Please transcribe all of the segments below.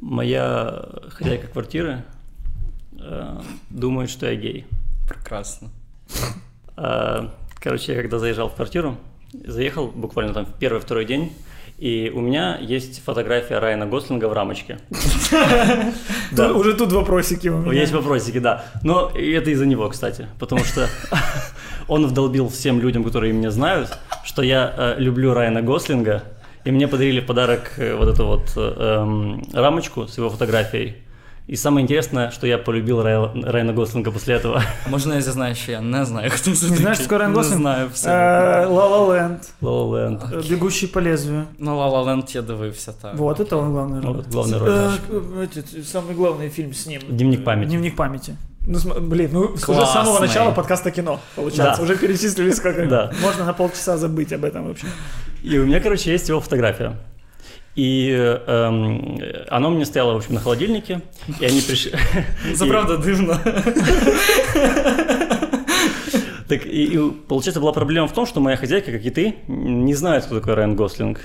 Моя хозяйка квартиры э, думает, что я гей. Прекрасно. Э, короче, я когда заезжал в квартиру, заехал буквально там в первый-второй день, и у меня есть фотография Райана Гослинга в рамочке. Да. Уже тут вопросики у меня. Есть вопросики, да. Но это из-за него, кстати, потому что он вдолбил всем людям, которые меня знают, что я э, люблю Райана Гослинга, и мне подарили в подарок э, вот эту вот э, эм, рамочку с его фотографией. И самое интересное, что я полюбил Рай... Райана Гослинга после этого. Можна я зізнаю, що я не знаю, хто це Не знаєш, скоро Райан Не Гослинг? знаю все. Э, Land. La La Land. э, Бегущий по лезвию. Ну, La Land я дивився, так. Вот, это он главный роль. Вот, главная роль. Самый главный фильм с ним. Дневник памяти. Дневник памяти. Ну, блин, ну уже с самого Классный. начала подкаста кино, получается. Да. Уже перечислили сколько. Да. Можно на полчаса забыть об этом вообще. И у меня, короче, есть его фотография. И эм, она у меня стояла, в общем, на холодильнике, и они пришли... Це правда дивно. Так, и, и получается, была проблема в том, что моя хозяйка, как и ты, не знает, кто такой Райан Гослинг.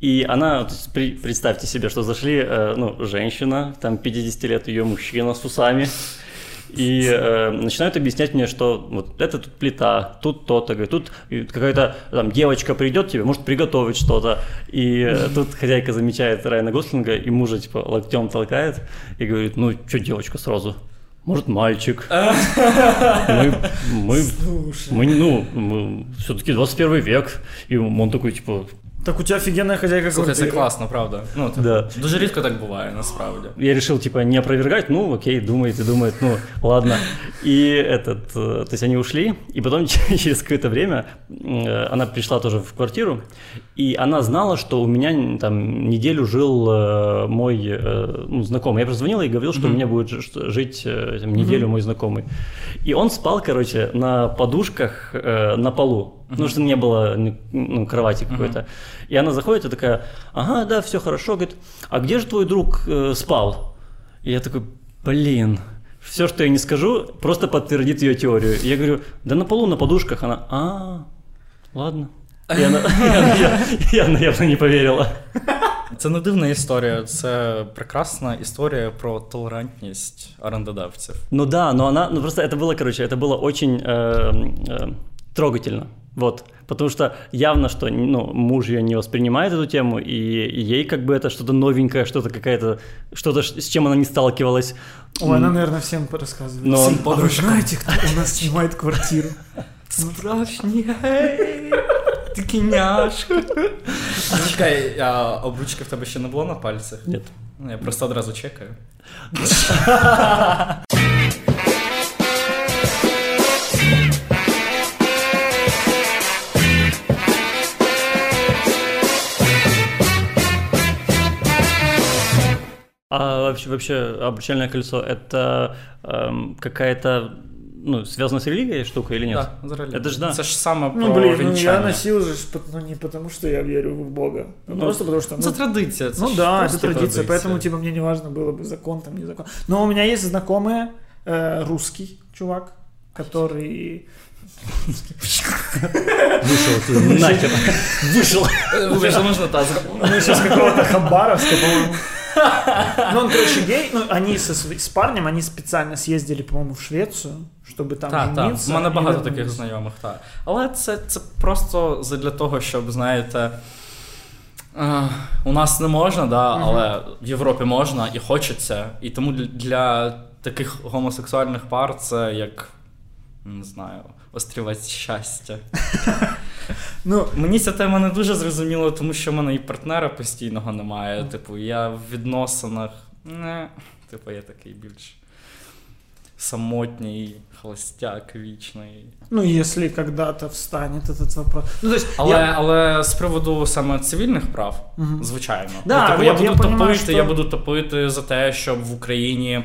И она, при- представьте себе, что зашли, э, ну, женщина, там, 50 лет, ее мужчина с усами, и э, начинают объяснять мне, что вот это тут плита, тут то-то, тут какая-то там девочка придет тебе, может приготовить что-то. И э, тут хозяйка замечает Райана Гослинга и мужа типа локтем толкает и говорит, ну что девочка сразу? Может, мальчик. Мы, мы, мы, ну, все-таки 21 век. И он такой, типа, Так у тебя офигенная хозяйка Слухай, це квартиры. класно, правда. Ну, типу, Да. Дуже рідко так буває, насправді. я решил, типа, не опровергать, ну, окей, думает и думает, ну, ладно. И этот, э, то есть они ушли, и потом через какое-то время э, она пришла тоже в квартиру, и она знала, что у меня м, там неделю жил э, мой э, ну, знакомый. Я просто звонил и говорил, что у меня будет ж- что- жить э, там, неделю мой знакомый. И он спал, короче, на подушках э, на полу. Потому что не было ни- ну, кровати какой-то. И она заходит и такая, ага, да, все хорошо. Говорит, а где же твой друг э, спал? И я такой, блин, все, что я не скажу, просто подтвердит ее теорию. И я говорю, да на полу, на подушках. Она, а, ладно. И она, и она- я- я, наверное, не поверила. Це не дивна історія, це прекрасна історія про толерантність орендодавців. Ну да, но она, ну просто это было, короче, это было очень э, э, трогательно. Вот, потому что явно, что ну, муж ее не воспринимает эту тему, и, ей как бы это что-то новенькое, что-то какая-то, что-то, с чем она не сталкивалась. Ой, она, наверное, всем рассказывает. Но- Всем а вы знаете, кто у нас снимает квартиру? Справжній гей, ти кіняшка. Чекай, а обручки в тебе ще не було на пальцях? Нет. Ну, Я просто одразу чекаю. А вообще, вообще обручальное кольцо это эм, какая-то, ну, связана с религией штука или нет? Да, взагалі. Это ж да. Це ж саме Ну, про блин, ну вінчання. я носил же, ж, ну не потому, что я верю в Бога. Ну, просто потому что... Це ну, традиція. Це Ну ж да, это просто традиция, поэтому типа мне не важно было бы закон там, не закон. Но у меня есть знакомые, э, русский чувак, который... Вышел ты нахер. Вышел. Слухай, що можна та Ну, сейчас какого-то Хабаровска, по-моему. Ну, он, короче, гей. Ну, они со, с парнем, они специально съездили, по-моему, в Швецию, чтобы там Так, так. У мене багато таких знайомих, так. Але це, це просто для того, щоб, знаєте. е, У нас не можна, да, але в Європі можна і хочеться. І тому для- для таких гомосексуальних пар це як не знаю, острівець щастя. Ну, Мені ця тема не дуже зрозуміла, тому що в мене і партнера постійного немає. Типу, я в відносинах. Не, типу, я такий більш самотній, холостяк вічний. ну, если когда-то встанет этот вопрос. Ну, то есть, Але, я- але з приводу саме цивільних прав, Мгм. звичайно. Да, Ну, типу, от я я буду понімаю, топити, що- я буду топити за те, щоб в Україні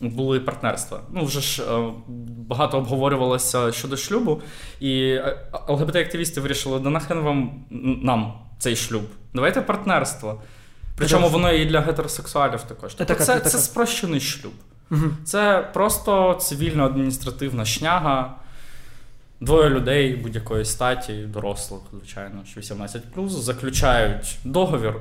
були партнерства. Ну, вже ж е, багато обговорювалося щодо шлюбу, і е, ЛГБТ-активісти вирішили, да нахрен вам нам цей шлюб. Давайте партнерство. Причому воно і для гетеросексуалів також. Тобто це, це спрощений шлюб. Це просто цивільно-адміністративна шняга. Двоє людей будь-якої статі, дорослих, звичайно, що 18 заключають договір,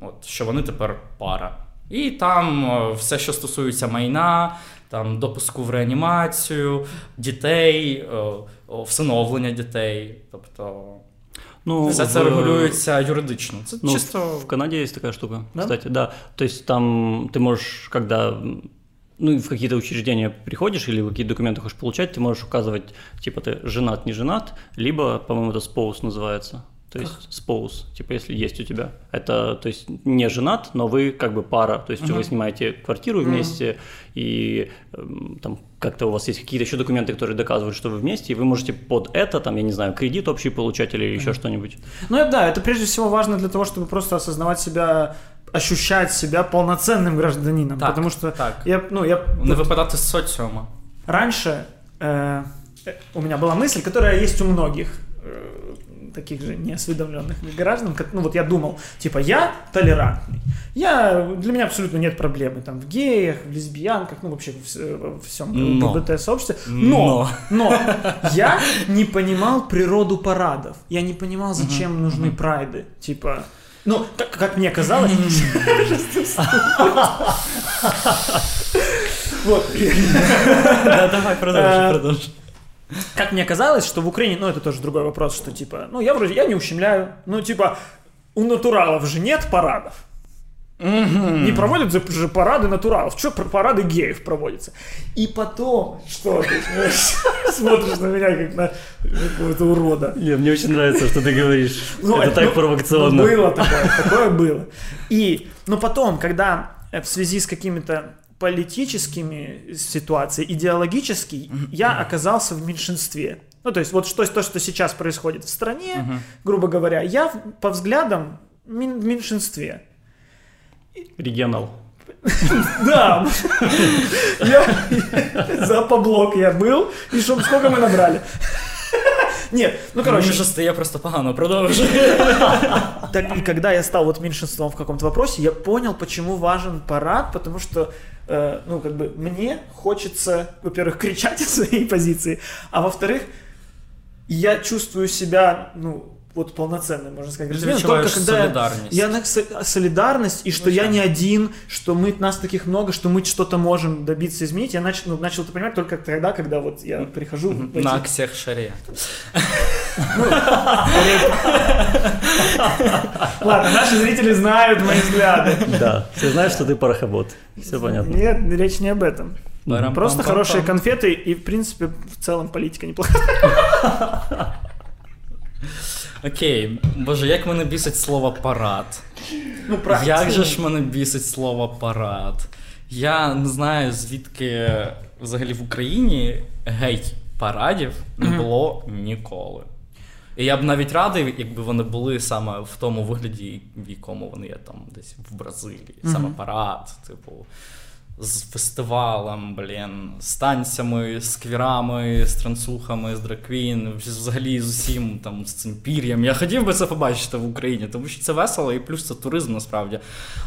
от, що вони тепер пара. І там е, все, що стосується майна, там допуску в реанімацію, дітей, е, о, всиновлення дітей. Тобто Ну, все це в- регулюється юридично. Це Ну, чисто. в Канаде есть такая штука, Да? кстати, да. То есть там ты можешь, когда м, ну, в какие-то учреждения приходишь или какие документы хочешь получать, ты можешь указывать, типа, ты женат, не женат, либо, по-моему, это spouse называется. То есть spouse, типа, если есть у тебя. Это, то есть, не женат, но вы как бы пара. То есть, вы снимаете квартиру вместе, и эм, там как-то у вас есть какие-то еще документы, которые доказывают, что вы вместе, и вы можете под это, там, я не знаю, кредит общий получать или еще что-нибудь. Ну это да, это прежде всего важно для того, чтобы просто осознавать себя, ощущать себя полноценным гражданином. Так, потому что так. я, ну, я Не випадати з соціума. раньше э, э, у меня была мысль, которая есть у многих э, таких же неосведомленных граждан. как- Ну вот я думал, типа, я толерантный. Я, для меня абсолютно нет проблемы там в геях, в лесбиянках, ну вообще в, во всем Но. ЛГБТ-сообществе. Но, но я не понимал природу парадов. Я не понимал, зачем нужны прайды. Типа, ну, как, как мне казалось... Вот. Да, давай, продовжуй, продовжуй. Как мне казалось, что в Украине, ну это тоже другой вопрос, что типа, ну я вроде, я не ущемляю, ну типа, у натуралов же нет парадов. Не проводят же парады натуралов. Что парады геев проводятся? И потом, что ты смотришь на меня как на какого-то урода. Не, мне очень нравится, что ты говоришь. Ну, это так ну, провокационно. ну, было такое, такое было. И, но потом, когда э, в связи с какими-то политическими ситуациями, идеологически, я оказался в меньшинстве. Ну, то есть, вот что, то, что сейчас происходит в стране, грубо говоря, я по взглядам мен- в меньшинстве. Регионал. Да, я, за поблок я был, и что, сколько мы набрали? Нет, ну короче, вже стає просто погано, продовжуй. Так, и когда я стал вот меньшинством в каком-то вопросе, я понял, почему важен парад, потому что, э, ну, как бы, мне хочется, во-первых, кричать о своей позиции, а во-вторых, я чувствую себя, ну, вот полноценным, можно сказать, Ты гражданином, только відчуваєш когда я- солідарність. я на со- солидарность, и что я не один, что мы, нас таких много, что мы что-то можем добиться изменить, я начал, ну, начал это понимать только тогда, когда вот я прихожу в эти- На акціях шарія. Ладно, наши зрители знают мои взгляды. Да, все знают, что ты порохобот. Все понятно. Нет, речь не об этом. Парам-пам-пам-пам. Просто хорошие конфеты и, в принципе, в целом политика неплохая. Окей, боже, як мене бісить слово парад. Ну, правда. Як же ж мене бісить слово парад? Я не знаю, звідки взагалі в Україні геть парадів не було ніколи. І я б навіть радий, якби вони були саме в тому вигляді, в якому вони є там десь в Бразилії. Саме парад, типу, з фестивалем, блін, з танцями, з квірами, з трансухами, з драквін, взагалі з усім там з цим пір'ям. Я хотів би це побачити в Україні, тому що це весело і плюс це туризм насправді.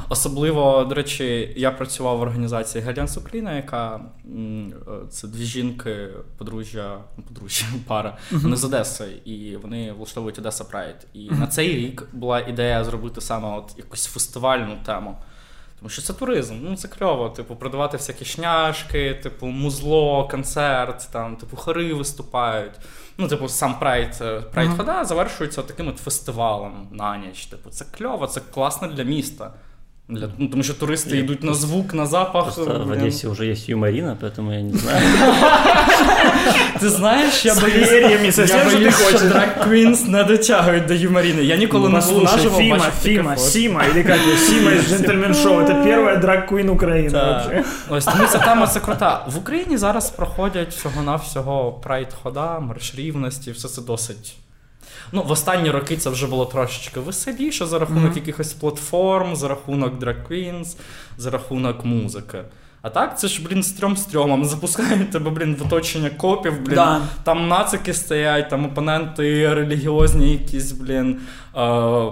Особливо, до речі, я працював в організації Гей-альянс Україна, яка е, це дві жінки, подружжя, ну, подружжя, пара, вони з Одеси, і вони влаштовують Одеса Прайд. І на цей рік була ідея зробити саме от якусь фестивальну тему. Тому що це туризм, ну це кльово, типу, продавати всякі шняшки, типу, музло, концерт, там, типу, хори виступають. Ну, типу, сам прайд, прайд хода завершується таким от фестивалем на ніч. Типу, це кльово, це класно для міста. Для, ну, тому що туристи йдуть на звук, на запах. Просто в блін. Одессе уже есть юморина, поэтому я не знаю. Ти знаєш, я З боюсь, пер'ями, совсем я же ти боюсь, що хочеш. драг Квінс не дотягують до юморіни. Я ніколи не був Послушай, наживо, Фима, бачив тільки Фима, фото. Сима, или как его, Сима из Джентльмен Шоу. Это первая драг-квин Украины вообще. Так. Ось тому ця тема це крута. В Україні зараз проходять всього-навсього прайд хода, марш рівності, все це досить. Ну, в останні роки це вже було трошечки веселіше за рахунок якихось платформ, за рахунок Drag Queens, за рахунок музики. А так, це ж, блін, стрьом стрьомом. Запускають тебе, блін, в оточення копів, блін. Да. Там нацики стоять, там опоненти релігіозні якісь, блін, е,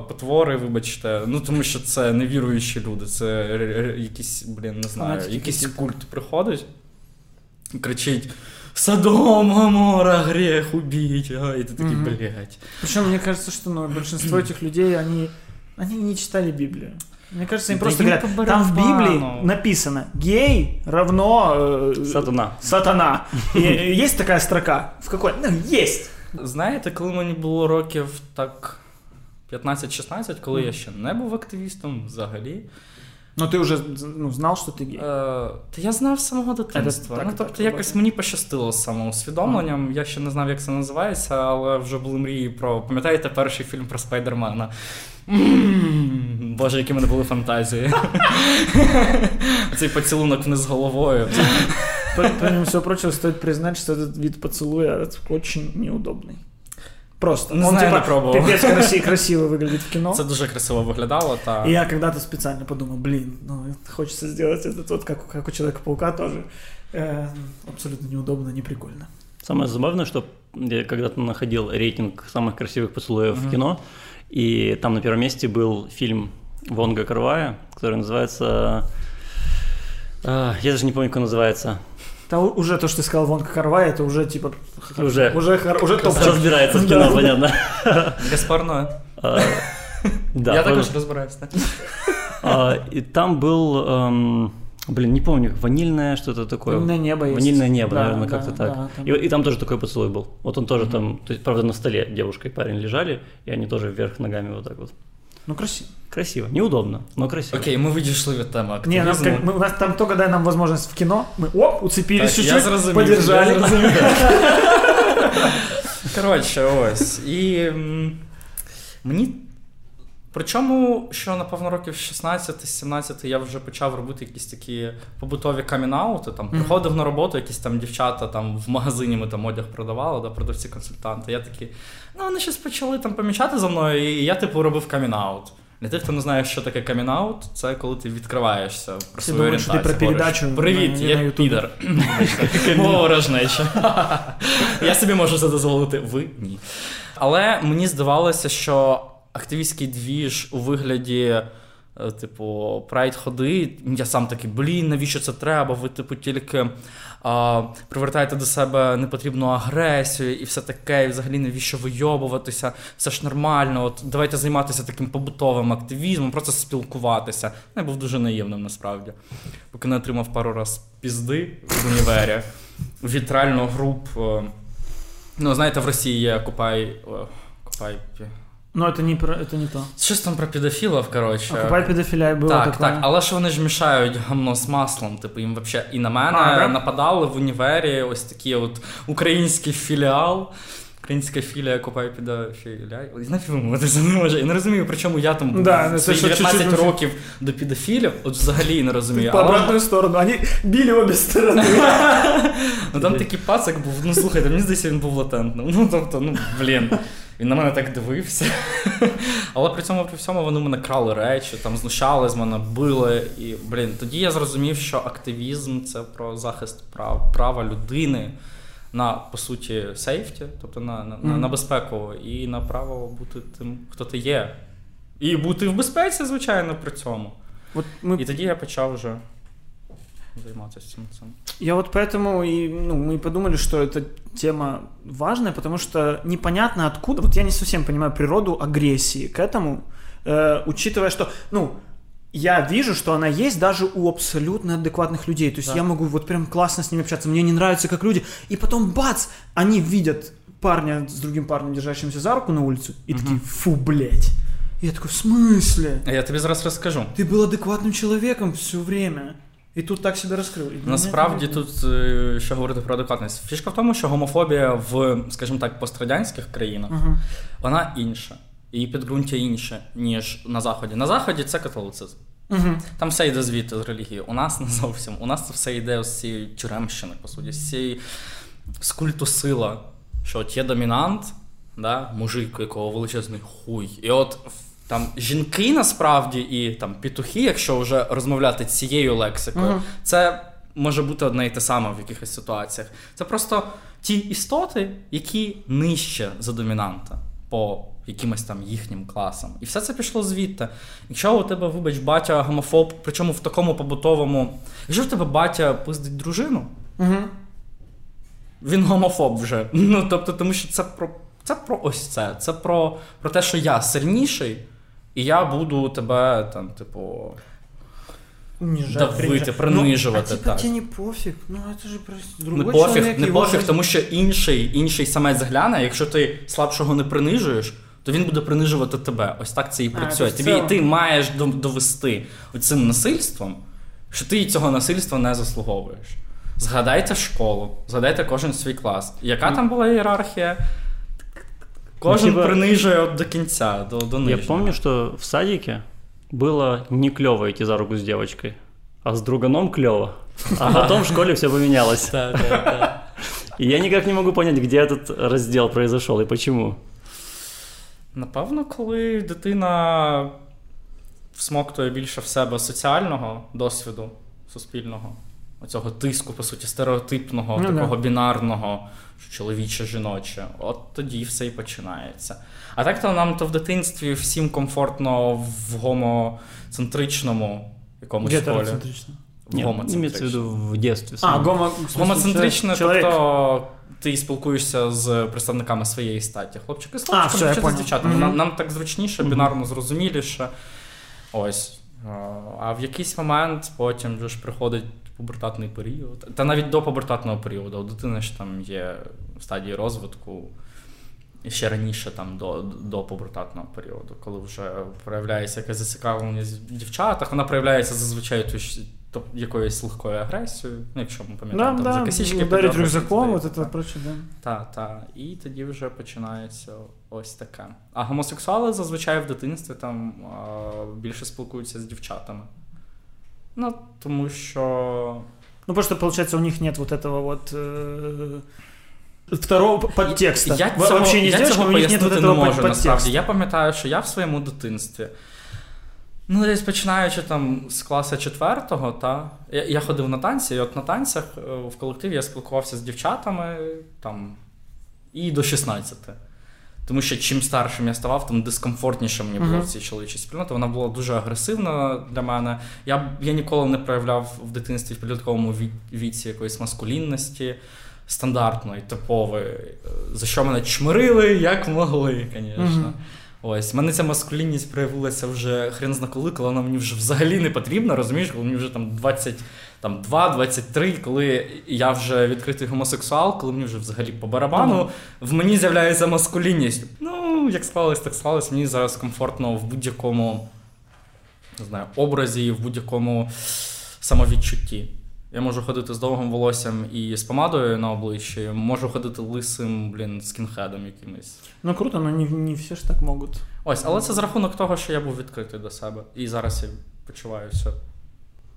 потвори, вибачте. Ну, тому що це невіруючі люди, це якісь, блін, не знаю, якийсь культ приходить, кричить. Содом, Гомора, грех убить. А, и ты такой, блядь. Причем мне кажется, что ну, большинство этих людей, они, они не читали Библию. Мне кажется, им Да просто им говорят, по там в Библии барабану. написано гей равно э, Сатана. сатана. И, э, есть такая строка? В какой? Ну, есть. Знаєте, коли мені було років так 15-16, коли я ще не був активістом взагалі. Но ты уже ну, знал, что ты гей. Е, та я знав з самого дитинства. так, ну, так, тобто, так, якось так. мені пощастило з самоусвідомленням. Я ще не знав, як це називається, але вже були мрії про. Пам'ятаєте перший фільм про Спайдермена? М, Боже, які в мене були фантазії. Цей поцілунок вниз головою. Помимо всего прочего, стоит признать, что этот вид поцелуя очень неудобный. Просто. Не Он знаю, типа не пробовал. пипец краси- красиво выглядит в кино. Це дуже красиво виглядало. Та... И я когда-то специально подумал, блин, ну хочется сделать этот вот, как, у- как у Человека-паука тоже. Э, абсолютно неудобно, не прикольно. Самое забавное, что я когда-то находил рейтинг самых красивых поцелуев в кино, и там на первом месте был фильм Вонга Карвая, который называется... а, я даже не помню, как он называется. Да, уже то, что ты сказал, Вонка Карвай, это уже типа... Уже. Уже, хор- уже топ. Разбирается в кино, понятно. Гаспар Ноэ. А, Да, Я правда. також розбираюся. так. А, И там был, эм, блин, не помню, ванильное что-то такое. Ванильное небо есть. Ванильное небо, Да, наверное, да, как-то так. да, там. И, и там тоже такой поцелуй был. Вот он тоже там, то есть, правда, на столе девушка и парень лежали, и они тоже вверх ногами вот так вот. Ну, красиво. Красиво, неудобно, но красиво. Окей, ми відійшли від теми Не, нам, активізму. как, мы, у нас там только дай нам возможность в кино, мы оп, уцепились Так, я чуть-чуть, зрозумів, подержали. я зрозумів. Коротше, ось. І м, мені. Причому, що напевно років 16-17 я вже почав робити якісь такі побутові камінаути. Там приходив на роботу, якісь там дівчата там в магазині ми там одяг продавали, да, продавці-консультанти. Я такий, ну вони щось почали там помічати за мною, і я типу робив камінаут. Для тих, хто не знає, що таке камінаут, це коли ти відкриваєшся про свою думають, що ти про передачу Привіт, на- я на підер. Ворожнеча. Я собі можу це дозволити, ви ні. Але мені здавалося, що активістський двіж у вигляді. е, Типу, прайд ходи, я сам такий, блін, навіщо це треба? Ви, типу, тільки а, привертаєте до себе непотрібну агресію і все таке, і взагалі навіщо вийобуватися? Все ж нормально. От давайте займатися таким побутовим активізмом, просто спілкуватися. Я був дуже наївним насправді. Поки не отримав пару раз пізди в універі від реально груп. е, Ну, знаєте, в Росії є Купай. Купай. Но это не, про, это не то. Щось там про педофілів, коротше. Окупай педофилия было Так, такое. так, але ж вони ж мішають гамно з маслом. Типу, їм вообще і на мене А, да? нападали в універі ось такі от український філіал. Українська філія купає педофілія. Я навіть не може. Я не розумію, при чому я там Да, в це свої що, 19 чуть-чуть років до педофілів, от взагалі не розумію. По Але- обратную сторону. Они били обе стороны. Ну там такий пацик був, ну слухайте, мені здається, він був латентним. Ну тобто, ну блін. Він на мене так дивився. Але при цьому при всьому вони мене крали речі, там знущали з мене, били. І блін, тоді я зрозумів, що активізм це про захист прав, права людини на по суті сейфті, тобто на, на, на, на безпеку, і на право бути тим, хто ти є. І бути в безпеці, звичайно, при цьому. Вот мы І тоді я почав вже займатися цим. цим. Я вот поэтому и ну, мы подумали, что эта тема важная, потому что непонятно откуда. Вот я не совсем понимаю природу агрессии к этому, э, учитывая, что, ну, я вижу, что она есть даже у абсолютно адекватных людей. То есть Да. я могу вот прям классно с ними общаться, мне не нравится как люди. И потом бац, они видят парня с другим парнем, держащимся за руку на улицу, и такие, фу, блядь. Я такой, в смысле? А я тобі зараз розкажу. Ты был адекватным человеком все время. И тут так себя раскрыл. И Насправді тут е, що говорити про адекватність. Фішка в тому, що гомофобія в, скажімо так, пострадянських країнах Ага. вона інша. Її підґрунтя інше, ніж на Заході. На Заході це католицизм. Мгм. Там все йде звідти з релігії. У нас не зовсім. У нас це все йде з цієї тюремщини, по суті, з цієї з культу сила. Що от є домінант, да, мужик, якого величезний хуй. І от там жінки насправді і там петухи, якщо вже розмовляти цією лексикою, Мгм. це може бути одне і те саме в якихось ситуаціях. Це просто ті істоти, які нижче за домінанта по якимось там їхнім класам. І все це пішло звідти. Якщо у тебе, вибач, батя гомофоб, причому в такому побутовому. Якщо в тебе батя пиздить дружину, Мгм. він гомофоб вже. Ну тобто, тому що це про це про ось це. Це про, про те, що я сильніший, І я буду тебе там, типу, Унижать, давити, принижувати. Ну, а типа так. тебе не пофиг. Ну это же просто Не пофіг, не пофіг, жизнь. тому що інший, інший самець гляне, якщо ти слабшого не принижуєш, то він буде принижувати тебе. Ось так це і працює. в Тобі цілому. ти маєш довести цим насильством, що ти цього насильства не заслуговуєш. Згадайте школу, згадайте кожен свій клас. Яка там була ієрархія? Кожен Ну, типа- принижує от до кінця, до, до Я помню, что в садике было не клево идти за руку с девочкой, а с друганом клево. А потом в школе все поменялось. Так, так, так. И я никак не могу понять, где этот раздел произошел и почему. Напевно, коли дитина всмоктує більше в себе соціального досвіду суспільного, оцього тиску, по суті, стереотипного, Ну, такого да. бінарного, що чоловіче, жіноче, от тоді все і починається. А так то нам то в дитинстві всім комфортно в гомоцентричному якомусь полі. Нет, имеется в гомоцентричному. виду в детстве. А, гомо... Гомоцентричне, человек- тобто ти спілкуєшся з представниками своєї статі. Хлопчики з хлопчиками, дівчата з дівчатами. Нам, нам так зручніше, бінарно зрозуміліше. Ось. А, А в якийсь момент потім вже ж приходить пубертатний період. Та навіть до пубертатного періоду. У дитини ж там є стадії розвитку. Ще раніше там до, до пубертатного періоду, коли вже проявляється якась зацікавленість в дівчатах, вона проявляється зазвичай то, якоюсь легкою агресією, ну якщо ми Да, пам'ятаємо, там за да, косички ударить рюкзаком, вот здається. это да. Та, та. І тоді вже починається ось таке. А гомосексуали зазвичай в дитинстві там більше спілкуються з дівчатами. Ну, тому що. Ну, потому что, получается, у них нет вот этого вот э, второго п- подтекста. Я Во- цього, Вообще не я девушка, цього у них нет вот пояснити этого не под- можу, насправді. подтекста. Я пам'ятаю, що я в своєму дитинстві. Ну, десь починаючи там з класу четвертого, та я, я ходив на танці, і от на танцях е, в колективі я спілкувався з дівчатами там і до 16. Тому що чим старшим я ставав, тим дискомфортніше мені було Мгм. в цій чоловічій спільноті. Вона була дуже агресивна для мене. Я, я ніколи не проявляв в дитинстві в підлітковому віці якоїсь маскулінності стандартної, типової, е, за що мене чмирили, як могли, звісно. Ось, в мене ця маскулінність проявилася вже хрен зна коли, коли вона мені вже взагалі не потрібна, розумієш, коли мені вже там 22, 23, коли я вже відкритий гомосексуал, коли мені вже взагалі по барабану, в мені з'являється маскулінність. Ну, як склалось, так склалось. Мені зараз комфортно в будь-якому не знаю, образі, в будь-якому самовідчутті. Я можу ходити з довгим волоссям і з помадою на обличчі, можу ходити лисим, блін, скінхедом якимось. Ну, круто, но не, не все ж так могут. Ось, але це за рахунок того, що я був відкритий до себе. І зараз я почуваюся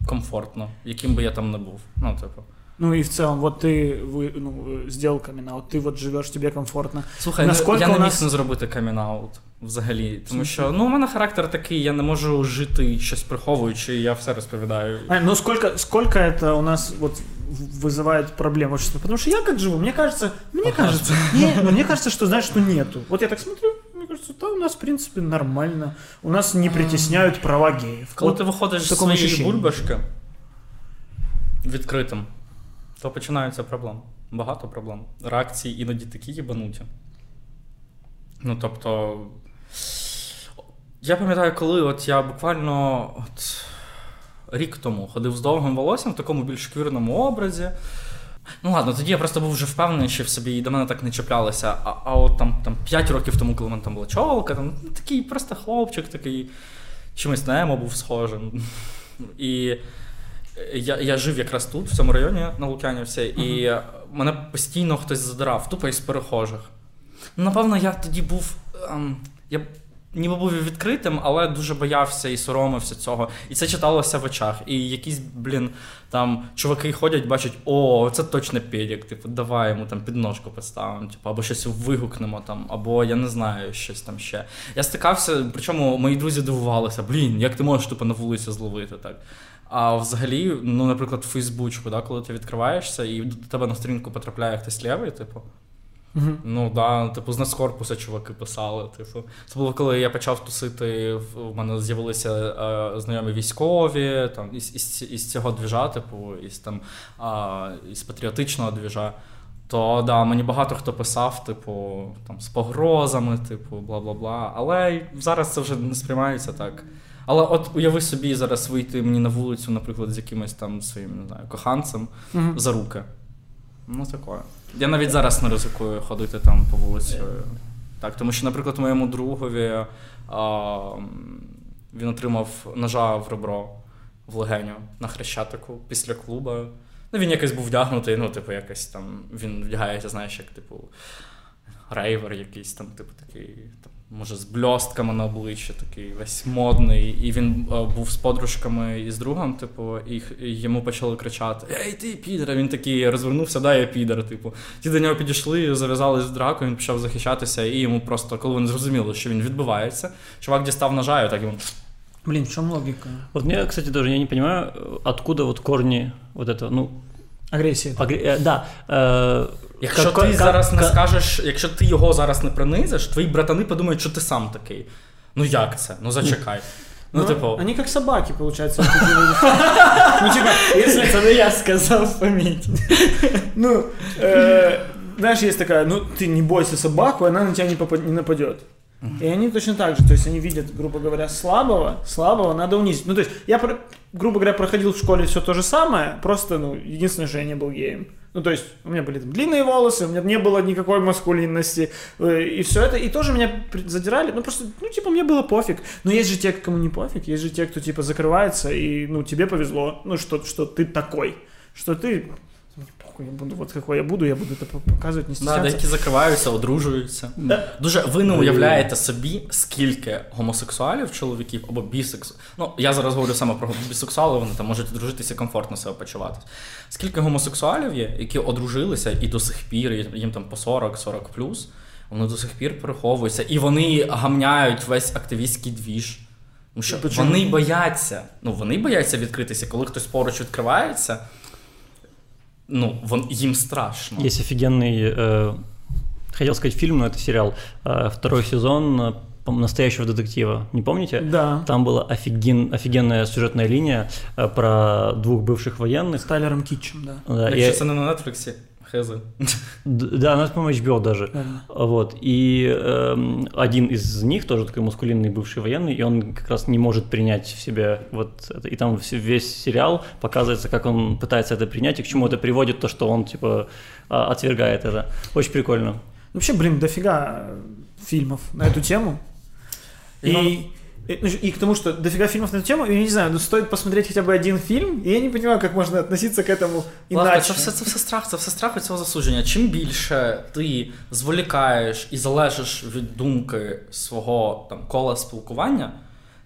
комфортно, яким би я там не був. Ну, типу. Ну и в целом, вот ты вы, ну, э, сделал камин ты вот живешь, тебе комфортно. Слухай, Наскільки ну, я не у міг нас- не зробити камінаут взагалі. Тому В що ну, у мене характер такий, я не можу жити щось приховуючи, і я все розповідаю. А, ну сколько, сколько это у нас вот в- вызывает проблем в обществе? Потому что я как живу, мне кажется, мне кажется, не, ну, мне кажется, что знаешь, что нету. Вот я так смотрю, мне кажется, да, у нас в принципе нормально. У нас не притесняют права геев. Коли Вот ти виходиш в з своєї ощущенні. бульбашки відкритим, то починаються проблеми. Багато проблем. Реакції іноді такі їбануті. Ну, тобто. Я пам'ятаю, коли от я буквально от, рік тому ходив з довгим волоссям в такому більш квірному образі. Ну ладно, тоді я просто був вже впевнений, що в собі і до мене так не чіплялося. А, а от там, там 5 років тому, коли в мене там була чолка, там ну, такий просто хлопчик, такий чимось на емо був схожим. І я, я жив якраз тут, в цьому районі на Лук'янівці, і мене постійно хтось задирав, тупо із перехожих. Ну, напевно, я тоді був. Ем, я ніби був відкритим, але дуже боявся і соромився цього. І це читалося в очах. І якісь, блін, там чуваки ходять, бачать, о, це точно педік, типу, давай йому там підножку поставимо, типу, або щось вигукнемо там, або я не знаю, щось там ще. Я стикався, причому мої друзі дивувалися, блін, як ти можеш типу, на вулиці зловити так. А взагалі, ну, наприклад, в Фейсбучку, да, коли ти відкриваєшся і до тебе на сторінку потрапляє хтось лівий, типу. Ну да, типу, з Нацкорпуса чуваки писали. Типу. Це було коли я почав тусити, в мене з'явилися е, знайомі військові, там, із, із, із цього двіжа, типу, із там а, із патріотичного двіжа. то да, мені багато хто писав, типу, там, з погрозами, типу, бла бла бла. Але зараз це вже не сприймається так. Але от уяви собі зараз вийти мені на вулицю, наприклад, з якимось там своїм не знаю, коханцем Мгм. за руки. Ну, таке. Я навіть зараз не ризикую ходити там по вулиці. Так, тому що, наприклад, моєму другові а, він отримав ножа в ребро в легеню на хрещатику після клубу. Ну, він якось був вдягнутий, ну, типу, якось там він вдягається, знаєш, як, типу, рейвер якийсь там, типу, такий, там, може, з бльостками на обличчі, такий весь модний. І він е, був з подружками і з другом, типу, і, і йому почали кричати: Ей, ти підер! Він такий розвернувся, да, я підер. Типу. Ті до нього підійшли, зав'язали з драку, він почав захищатися, і йому просто, коли вони зрозуміли, що він відбивається, чувак дістав ножа і так йому. Блин, в чем логика? Вот мне, кстати, тоже я не понимаю, откуда вот корни вот этого, ну, Агрессия. агре- э, да. э, Якщо как- ти как- зараз не как- скажеш, якщо ти його зараз не принизиш, твої братани подумають, що ти сам такий. Ну як це? Ну зачекай. Ну, типу, Они как собаки, получается. вот такие люди. Ну, типа, если... це не я сказав, поміть. Ну, э, знаешь, есть такая, ну, ты не бойся собаку, она на тебя не, попад- не нападет. И они точно так же, то есть они видят, грубо говоря, слабого, слабого надо унизить. Ну, то есть я, грубо говоря, проходил в школе все то же самое, просто, ну, единственное, что я не был геем. Ну, то есть у меня были там длинные волосы, у меня не было никакой маскулинности, э, и все это, и тоже меня задирали, ну, просто, ну, типа, мне было пофиг. Но есть же те, кому не пофиг, есть же те, кто, типа, закрывается, и, ну, тебе повезло, ну, что, что ты такой, что ты мне я буду, вот какой я буду, я буду это по- показывать, не Да, деякі закриваються, одружуються. Дуже ви не уявляєте собі, скільки гомосексуалів, чоловіків або бісексуалів. Ну, я зараз говорю саме про бісексуалів, вони там можуть одружитися і комфортно себе почувати. Скільки гомосексуалів є, які одружилися і до сих пір, їм там по 40-40 плюс, вони до сих пір переховуються, і вони гамняють весь активістський двіж. Тому що Почему? вони бояться. Ну, вони бояться відкритися, коли хтось поруч відкривається. Ну, вон, їм страшно. Есть офигенный, э, хотел сказать фильм, но это сериал, э, второй сезон э, по- настоящего детектива. Не помните? Да. Там была офиген, офигенная сюжетная линия э, про двух бывших военных. С Тайлером Китчем, да. Да, и- Якщо це не на Нетфліксі, хз. да, она, по-моему, HBO даже. Вот. И эм, один из них, тоже такой мускулинный бывший военный, и он как раз не может принять в себе вот это. И там весь сериал показывается, как он пытается это принять, и к чему это приводит, то, что он, типа, а, отвергает это. Очень прикольно. Вообще, блин, дофига э, фильмов на эту тему. И, И и, ну, и к тому, что дофига фильмов на эту тему, и я не знаю, ну стоит посмотреть хотя бы один фильм, и я не понимаю, как можно относиться к этому Лавка, иначе. це все, це все страх, це все страх від цього засудження. Чим більше ти зволікаєш і залежиш від думки свого там кола спілкування,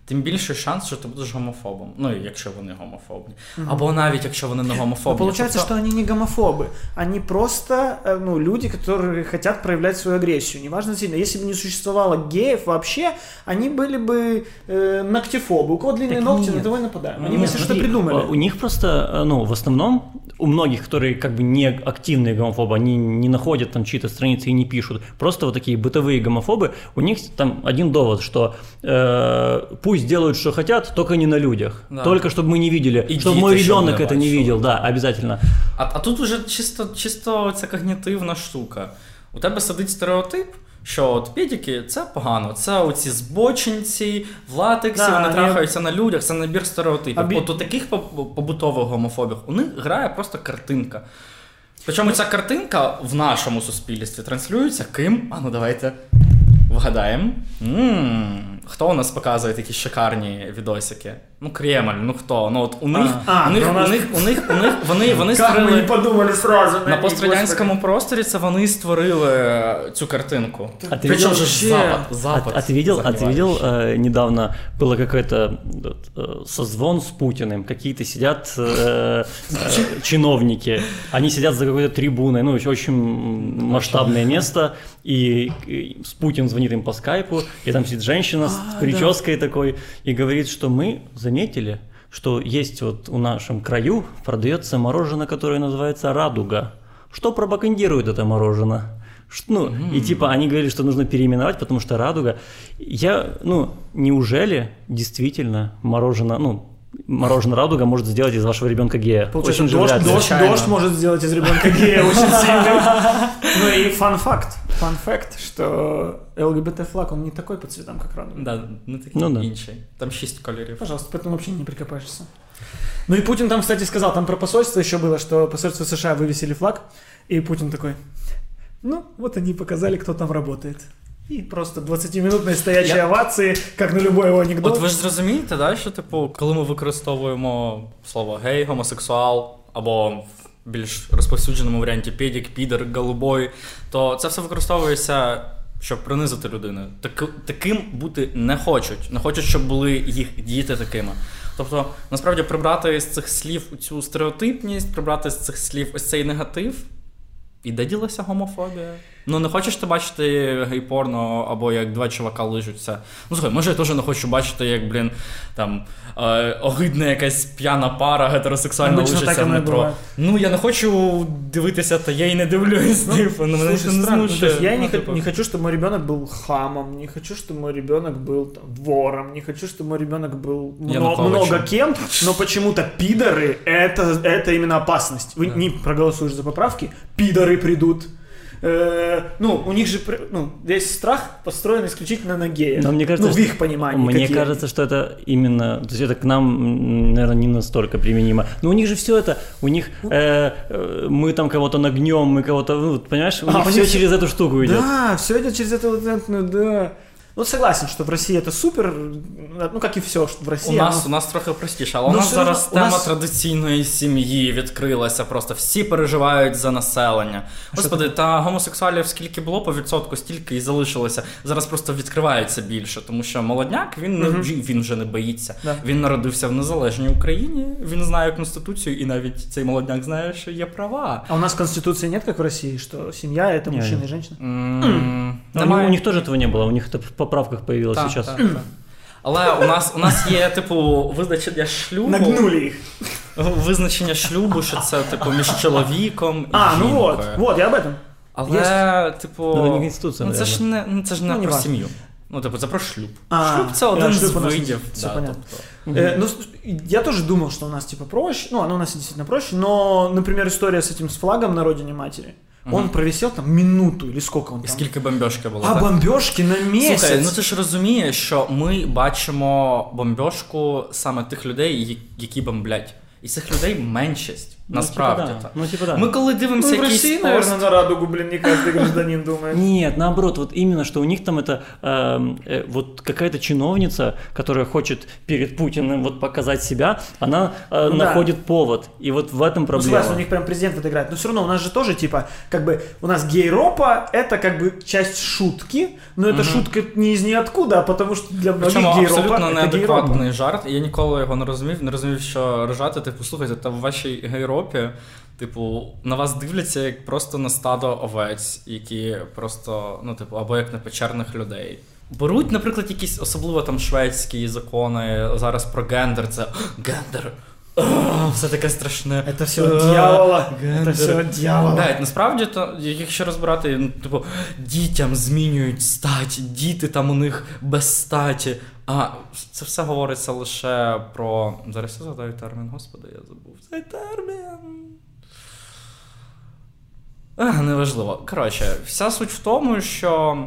тим більше шанс, що ти будеш гомофобом. Ну, якщо вони гомофобні. Або навіть якщо вони не Но гомофобні. получается, Тобто- что они не гомофобы. Они просто э, ну, люди, которые хотят проявлять свою агрессию. Неважно сильно. Если бы не существовало геев вообще, они были бы э, ногтефобы. У кого длинные Так ногти, нет. на того и нападаем. Они Нет, бы себе что смотри, придумали. а, У них просто, э, ну, в основном, у многих, которые как бы не активные гомофобы, они не находят там чьи-то страницы и не пишут. Просто вот такие бытовые гомофобы, у них там один довод, что э, пусть делают, что хотят, только не на людях. Да. Только чтобы мы не видели, И чтобы мой ребенок это не видел, да, обязательно. А, а тут уже чисто, чисто ця когнітивна штука. У тебе сидить стереотип, що от підіки це погано. Це оці збочинці, в латексі, Да, вони я- трахаються на людях, це набір стереотипів. Бі- От у таких побутових гомофобів у них грає просто картинка. Причому ця картинка в нашому суспільстві транслюється ким? А ну давайте вгадаємо. м Хто у нас показує такі шикарні відосики? Ну, Кремль, ну хто? Ну от у них, А, у них, ну, у нас- у них, у них, у них, вони, вони Как мы не створили. подумали сразу На них, пострадянському просторі це вони створили цю картинку. А ты Причому видел- ж запад, запад. А, а ты видел, а ты загнивающий. видел э, недавно было какой-то вот, э, созвон с Путиным, какие-то сидят э, э, чиновники, они сидят за какой-то трибуной, ну очень- очень масштабное место, и, и с Путин звонит им по скайпу, и там сидит женщина с Прической такой и говорит, что мы заметили, что есть вот у нашем краю продается мороженое, которое называется радуга. Что пропагандирует это мороженое? Ну, и типа они говорили, что нужно переименовать, потому что радуга. Я, ну, неужели действительно мороженое, ну, мороженое радуга может сделать из вашего ребенка гея. Получается, Очень дождь, вряд ли. дождь, Случайно. дождь может сделать из ребенка гея очень сильно. Ну и фан-факт. Фан-факт, что ЛГБТ-флаг, он не такой по цветам, как радуга. Да, не такий Ну да. інший. Там шість кольорів. Пожалуйста, поэтому вообще не прикопаешься. Ну и Путин там, кстати, сказал, там про посольство еще было, что посольство США вывесили флаг, и Путин такой, ну, вот они показали, кто там работает. И просто 20-минутные стоячие Я- овации, как на любой его анекдот. От ви ж зрозумієте, да, що типу, коли ми використовуємо слово гей, гомосексуал або в більш розповсюдженому варіанті педік, підер, голубой, то це все використовується. Щоб принизити людину. Так, таким бути не хочуть. Не хочуть, щоб були їх діти такими. Тобто, насправді, прибрати з цих слів цю стереотипність, прибрати з цих слів ось цей негатив, і де ділася гомофобія? Ну не хочеш ти бачити гей-порно, або як два чувака лижуться. Ну слухай, може я теж не хочу бачити, як, блін, там е, огидна якась п'яна пара гетеросексуальна Обично лижиться в метро. бывает. Ну я не хочу дивитися, та я й не дивлюсь. типу, ну, мене це не. Ну, то змушує. есть я Ну, не, типу, не хочу, чтобы мой ребенок был хамом, не хочу, чтобы мой ребенок был там, вором, не хочу, чтобы мой ребенок был мно- Януковичем. много кем, но почему-то пидоры это, это именно опасность. Вы Да. не проголосуешь за поправки, пидоры придут. Э, ну, у них же ну, весь страх построен исключительно на геях. Но мне кажется, ну, в их понимании. Мне какие кажется, что это именно, то есть это к нам, наверное, не настолько применимо. Но у них же все это, у них э, э, мы там кого-то нагнем, мы кого-то, ну, понимаешь, у А, них все через эту штуку идет. Да, все идет через это латентную, да. Ну, согласен, что в России это супер, ну, как и все, что в У России. нас, оно- у нас трохи простіше, але у Ну, нас все зараз одно, у тема нас- традиційної сім'ї відкрилася. Просто всі переживають за населення. Господи, та гомосексуалів скільки було по відсотку, стільки і залишилося. Зараз просто відкривається більше, тому що молодняк він не Мгм. він вже не боїться. Да. Він народився в незалежній Україні. Він знає конституцію, і навіть цей молодняк знає, що є права. А у нас в Конституции нет, как в России, что семья это Не, мужчина не. и женщина? М, Но у, них, немає. у них тоже этого не было, у них это в поправках появилось Та, сейчас. та, та. Але у нас у нас є, типу, визначення шлюбу. Нагнули их. Визначення шлюбу, що це типу між чоловіком і А, ну вот, жінкою. вот, я об этом. Але, типу, Ну, не Конституція, ну, це ж не ну, це ж не Ну, не про важно. сім'ю. Ну, типу, це про шлюб. А, шлюб це да, один шлюб з у нас не- видів. все да, понятно. тобто. Э, ну, с- я тоже думал, что у нас типа проще. Ну, оно у нас действительно проще. Но, например, история с этим с флагом на родине матери. Он провисел там минуту или сколько он І скільки бомбьошки було. А так? бомбежки на місяць. Слухай, ну ти ж розумієш, що ми бачимо бомбьошку саме тих людей, які бомблять. І цих людей меншість. Ну, насправді типа да. так. Ну, типа да. Ми коли Ну, дивимося в якийсь России, пост, наверное, на радугу, блин, не каждый гражданин думает. Нет, наоборот, вот именно, что у них там это эм, э, вот какая-то чиновница, которая хочет перед Путиным вот показать себя, она э, Ну да. находит повод. И вот в этом Ну, проблема. согласен, у них прям президент вот играет. Но все равно у нас же тоже, типа, как бы, у нас гейропа — это как бы часть шутки, но эта шутка не из ниоткуда, а потому что для многих Причому гейропа абсолютно это гейропа. неадекватний жарт. і Я ніколи його не розумів, не розумів, що ржати. Типу, слухайте, та в вашій гейропі, типу, на вас дивляться як просто на стадо овець, які просто, ну, типу, або як на печерних людей. Беруть, наприклад, якісь особливо там шведські закони зараз про гендер, це гендер. О, все таке страшне. Это все дьявола. Это все дьявола. Да, насправді, то, якщо розбирати, ну, типу, дітям змінюють стать, діти там у них без статі. А це все говориться лише про. Зараз я згадаю термін, господи, я забув цей термін. А, неважливо. Коротше, вся суть в тому, що.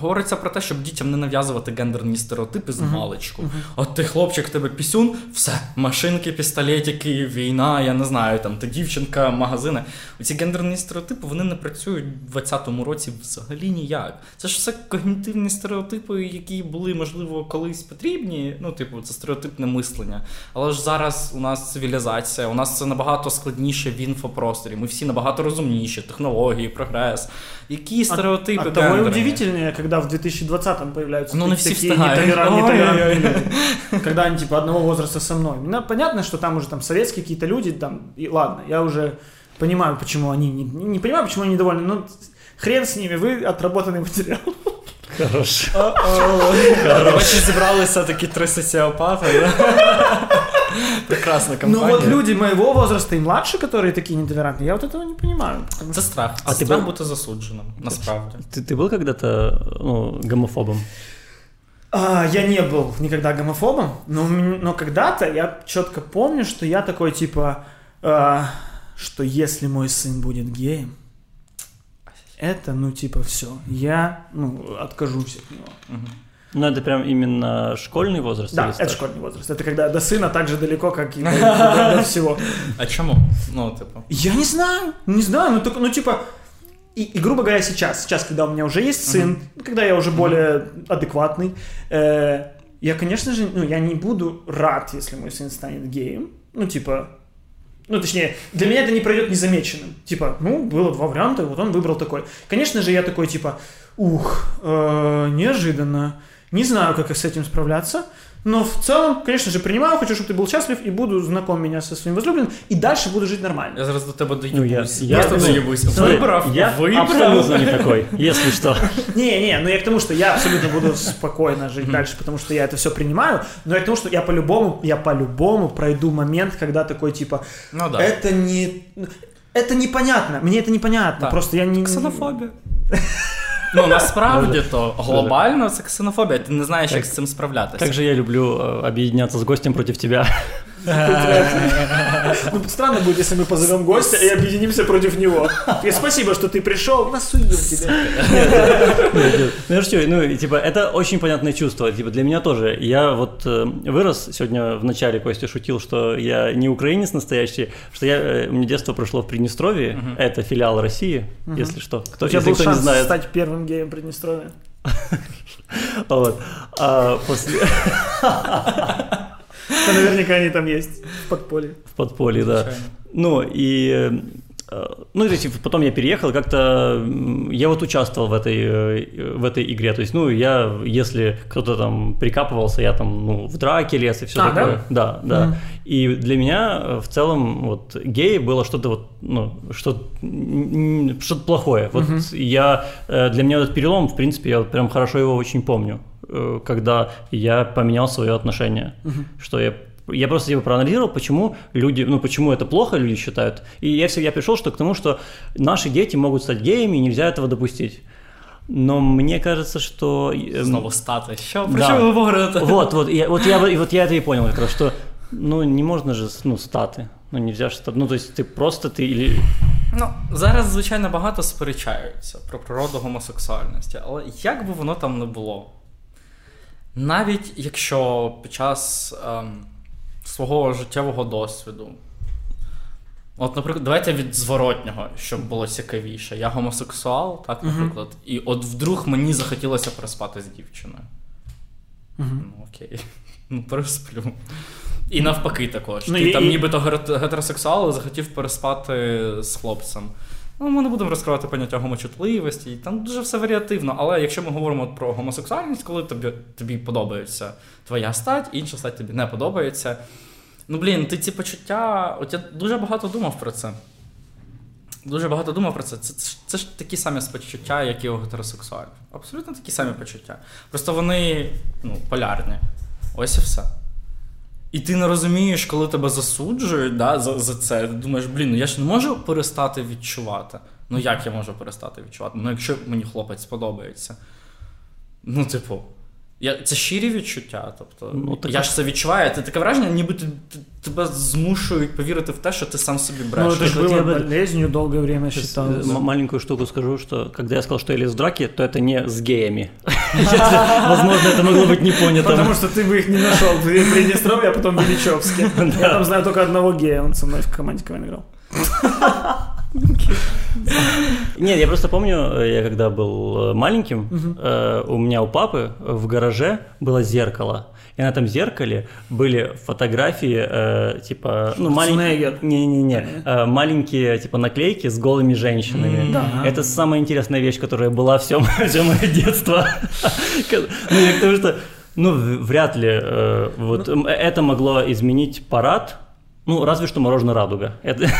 Говориться про те, щоб дітям не нав'язувати гендерні стереотипи з маличку. От ти хлопчик, тебе пісюн, все, машинки, пістолетики, війна, я не знаю, там ти дівчинка, магазини. Оці гендерні стереотипи вони не працюють в 20-му році взагалі ніяк. Це ж все когнітивні стереотипи, які були, можливо, колись потрібні. Ну, типу, це стереотипне мислення. Але ж зараз у нас цивілізація, у нас це набагато складніше в інфопросторі. Ми всі набагато розумніші, технології, прогрес. Які стереотипи От того и гендерні? удивительнее, когда в 2020-м появляются Ну, не такие все встигают. нетолеран- Ой, нетолерантные ой, ой. люди. Когда они типа одного возраста со мной. Ну, понятно, что там уже там советские какие-то люди, там, и ладно, я уже понимаю, почему они, не, не, не понимаю, почему они недовольны, но хрен с ними, вы отработанный материал. Хорош. Бачиш, зібралися такі три соціопати. да? Прекрасна Ну компанія. вот люди моего возраста и младше, которые такие недолерантные, я вот этого не понимаю. что- страх. А страх був- бути засудженим, насправді. Ты, ты был когда-то ну, гомофобом? А, я не был никогда гомофобом, но, но когда-то я четко помню, что я такой типа, а, что если мой сын будет геем, это, ну, типа, все. Я, ну, откажусь от него. Ну, это прям именно школьный возраст? Да, это школьный возраст. Это когда до сына так же далеко, как и до, всего. А чому? Ну, типу. Я не знаю, не знаю, ну, только, ну, типа, и, и, грубо говоря, сейчас, сейчас, когда у меня уже есть сын, когда я уже более адекватный, э, я, конечно же, ну, я не буду рад, если мой сын станет геем. Ну, типа, ну, точнее, для меня это не пройдет незамеченным. Типа, ну, было два варианта, вот он выбрал такой. Конечно же, я такой, типа, ух, э, неожиданно. Не знаю, как с этим справляться. Но в целом, конечно же, принимаю, хочу, чтобы ты был счастлив, и буду знаком меня со своим возлюбленным, и дальше буду жить нормально. Я зараз до тебе Ну, я, доїбусь. я, Просто ну, доїбусь. смотри, Вибрав, я вибрав. абсолютно не такой, если что. Не-не, ну я к тому, что я абсолютно буду спокойно жить дальше, потому что я это все принимаю, но я к тому, что я по-любому, я по-любому пройду момент, когда такой типа, Ну да. это не... Это непонятно, мне это непонятно, Да. просто я не... Ксенофобія. Ну, насправді то глобально це ксенофобія, ти не знаєш, як з цим справлятися. Как же я люблю э, объединяться с гостем против тебя. Ну, странно будет, если мы позовем гостя и объединимся против него. И спасибо, что ты пришел, насуем тебя. Ну, шучу, ну, типа, это очень понятное чувство, типа, для меня тоже. Я вот э, вырос, сегодня в начале Костя шутил, что я не украинец настоящий, что я, э, меня детство прошло в Приднестровье, это филиал России, если что. Кто, У тебя был шанс стать первым геем Приднестровья. Вот. А после... Да, наверняка они там есть, в подполье. В подполье, да. Ну, и... э, Ну, то есть потом я переехал, как-то я вот участвовал в этой, э, в этой игре. То есть, ну, я, если кто-то там прикапывался, я там, ну, в драке лез и все А, такое. Да, да. Мгм. И для меня э, в целом вот гей было что-то вот, ну, что м, что-то плохое. Вот я, э, для меня этот перелом, в принципе, я вот прям хорошо его очень помню, когда я поменял свое отношение, что я я просто типа проанализировал, почему люди, ну почему это плохо люди считают. И я всегда пришел что к тому, что наши дети могут стать геями, и нельзя этого допустить. Но мне кажется, что... эм, Знову стати. Що? Про Да. ви говорите? Вот, вот, я, вот, я, и вот я это и понял как раз, что ну не можно же, ну, статы. Ну, нельзя же статы. Ну, то есть ты просто ты или... Ну, зараз, звичайно, багато сперечаються про природу гомосексуальності, але як би воно там не було, навіть якщо під час ем, свого життєвого досвіду, от, наприклад, давайте від зворотнього, щоб було цікавіше. Я гомосексуал, так, наприклад, і от вдруг мені захотілося переспати з дівчиною. Ну, окей. Ну, пересплю. І навпаки також. Ну, Ти і- там і- нібито гетеросексуал захотів переспати з хлопцем. Ну, ми не будемо розкривати поняття гомочутливості, там дуже все варіативно. Але якщо ми говоримо про гомосексуальність, коли тобі, тобі подобається твоя стать, інша стать тобі не подобається. Ну, блін, ти ці почуття. От я дуже багато думав про це. Дуже багато думав про це. Це, це, це ж такі самі почуття, як і у гетеросексуалів. Абсолютно такі самі почуття. Просто вони ну, полярні. Ось і все. І ти не розумієш, коли тебе засуджують да, за, за це. Ти думаєш, блін, ну я ж не можу перестати відчувати. Ну як я можу перестати відчувати? Ну, якщо мені хлопець сподобається. Ну, типу, я, це щирі відчуття. Тобто, Ну, так- я ж це відчуваю. Це таке враження, ніби ти, ти- тебе змушують повірити в те, що ти сам собі Ну, брешеш. это же вот было я бы- болезнью долгое время Сейчас, считалось. э, м- маленькую штуку скажу, что когда я сказал, что я лез в драки, то это не с геями. Возможно, это могло быть не понято. Потому что ты бы их не нашел в Приднестровье, а потом в Ильичевске. Я там знаю только одного гея, он со мной в команде КВН играл. Нет, я просто помню, э, я когда был э, маленьким, э, у меня у папы в гараже было зеркало. И на этом зеркале были фотографии, э, типа, ну, маленькие... Не-не-не, э, маленькие, типа, наклейки с голыми женщинами. Да. Это самая интересная вещь, которая была все, мое детство. Ну, я к тому, что, ну, вряд ли э, вот м, это могло изменить парад, ну, разве что мороженое радуга. Это.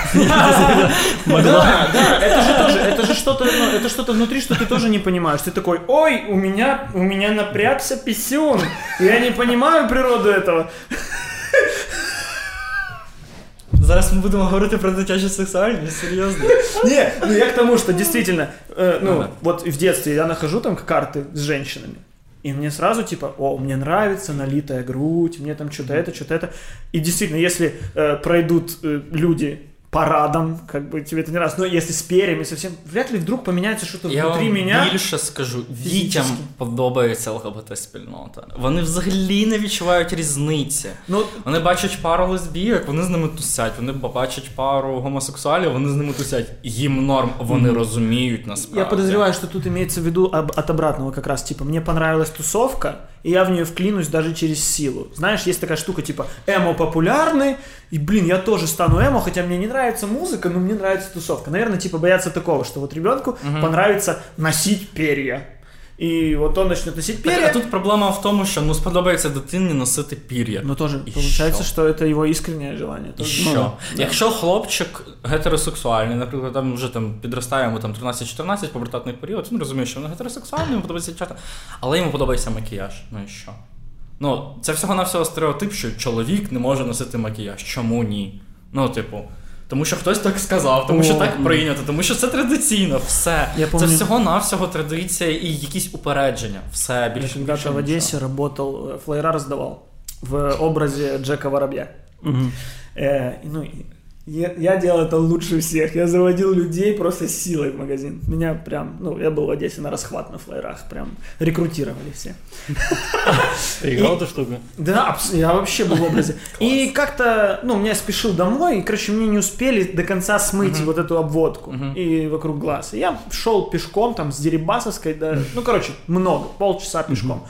Да, да, это же тоже, это же что-то, ну, это что-то внутри, что ты тоже не понимаешь. Ты такой, ой, у меня, у меня напрягся писюн, я не понимаю природу этого. Зараз ми будемо говорити про дитячу сексуальність, серйозно. Не, ну я к тому, что действительно, э, Ну вот в детстве я нахожу там карты с женщинами. И мне сразу типа, о, мне нравится налитая грудь, мне там что-то это, что-то это. И действительно, если э, пройдут э, люди парадом, как бы тебе это не раз, но если с перьями совсем, вряд ли вдруг поменяется что-то Я внутри вам меня. більше скажу, дітям подобається ЛГБТ-спільнота. Вони взагалі не відчувають різниці. Ну, Вони бачать пару лесбійок, вони з ними тусять. Вони бачать пару гомосексуалів, вони з ними тусять. Їм норм, вони розуміють насправді. Я подозреваю, что тут имеется в виду об- от обратного как раз, типа, мне понравилась тусовка, и я в нее вклинусь даже через силу. Знаешь, есть такая штука, типа, эмо популярны, и, блин, я тоже стану эмо, хотя мне не нравится музыка, но мне нравится тусовка. Наверное, типа, боятся такого, что вот ребенку понравится носить перья. И вот он начнет носить Так, а тут проблема в тому, що ну сподобається дитині носити пір'я. тоже И получается, що? что это его искреннее желание. І що? Ну, да. Якщо хлопчик гетеросексуальний, наприклад, там вже там підростає йому там 13-14 пубертатний період, він розуміє, що він гетеросексуальний, йому подобається дівчата, але йому подобається макіяж. Ну і що? Ну, це всього-навсього стереотип, що чоловік не може носити макіяж. Чому ні? Ну, типу. Тому що хтось так сказав, тому що так прийнято, тому що це традиційно, все. Я Це всього-навсього традиція і якісь упередження. Все Я більше. когда-то більше в Одесі работал, э, флайера раздавал в образі Джека Вороб'я. Угу. Э, ну, я, я делал это лучше всех. Я заводил людей просто силой в магазин. Меня прям, ну, я был в Одессе на расхват на флайерах, прям рекрутировали все. Ты играл эту штуку? Да, я вообще был в образе. И как-то, ну, меня спешил домой, и, короче, мне не успели до конца смыть вот эту обводку и вокруг глаз. Я шел пешком там с Дерибасовской, ну, короче, много, полчаса пешком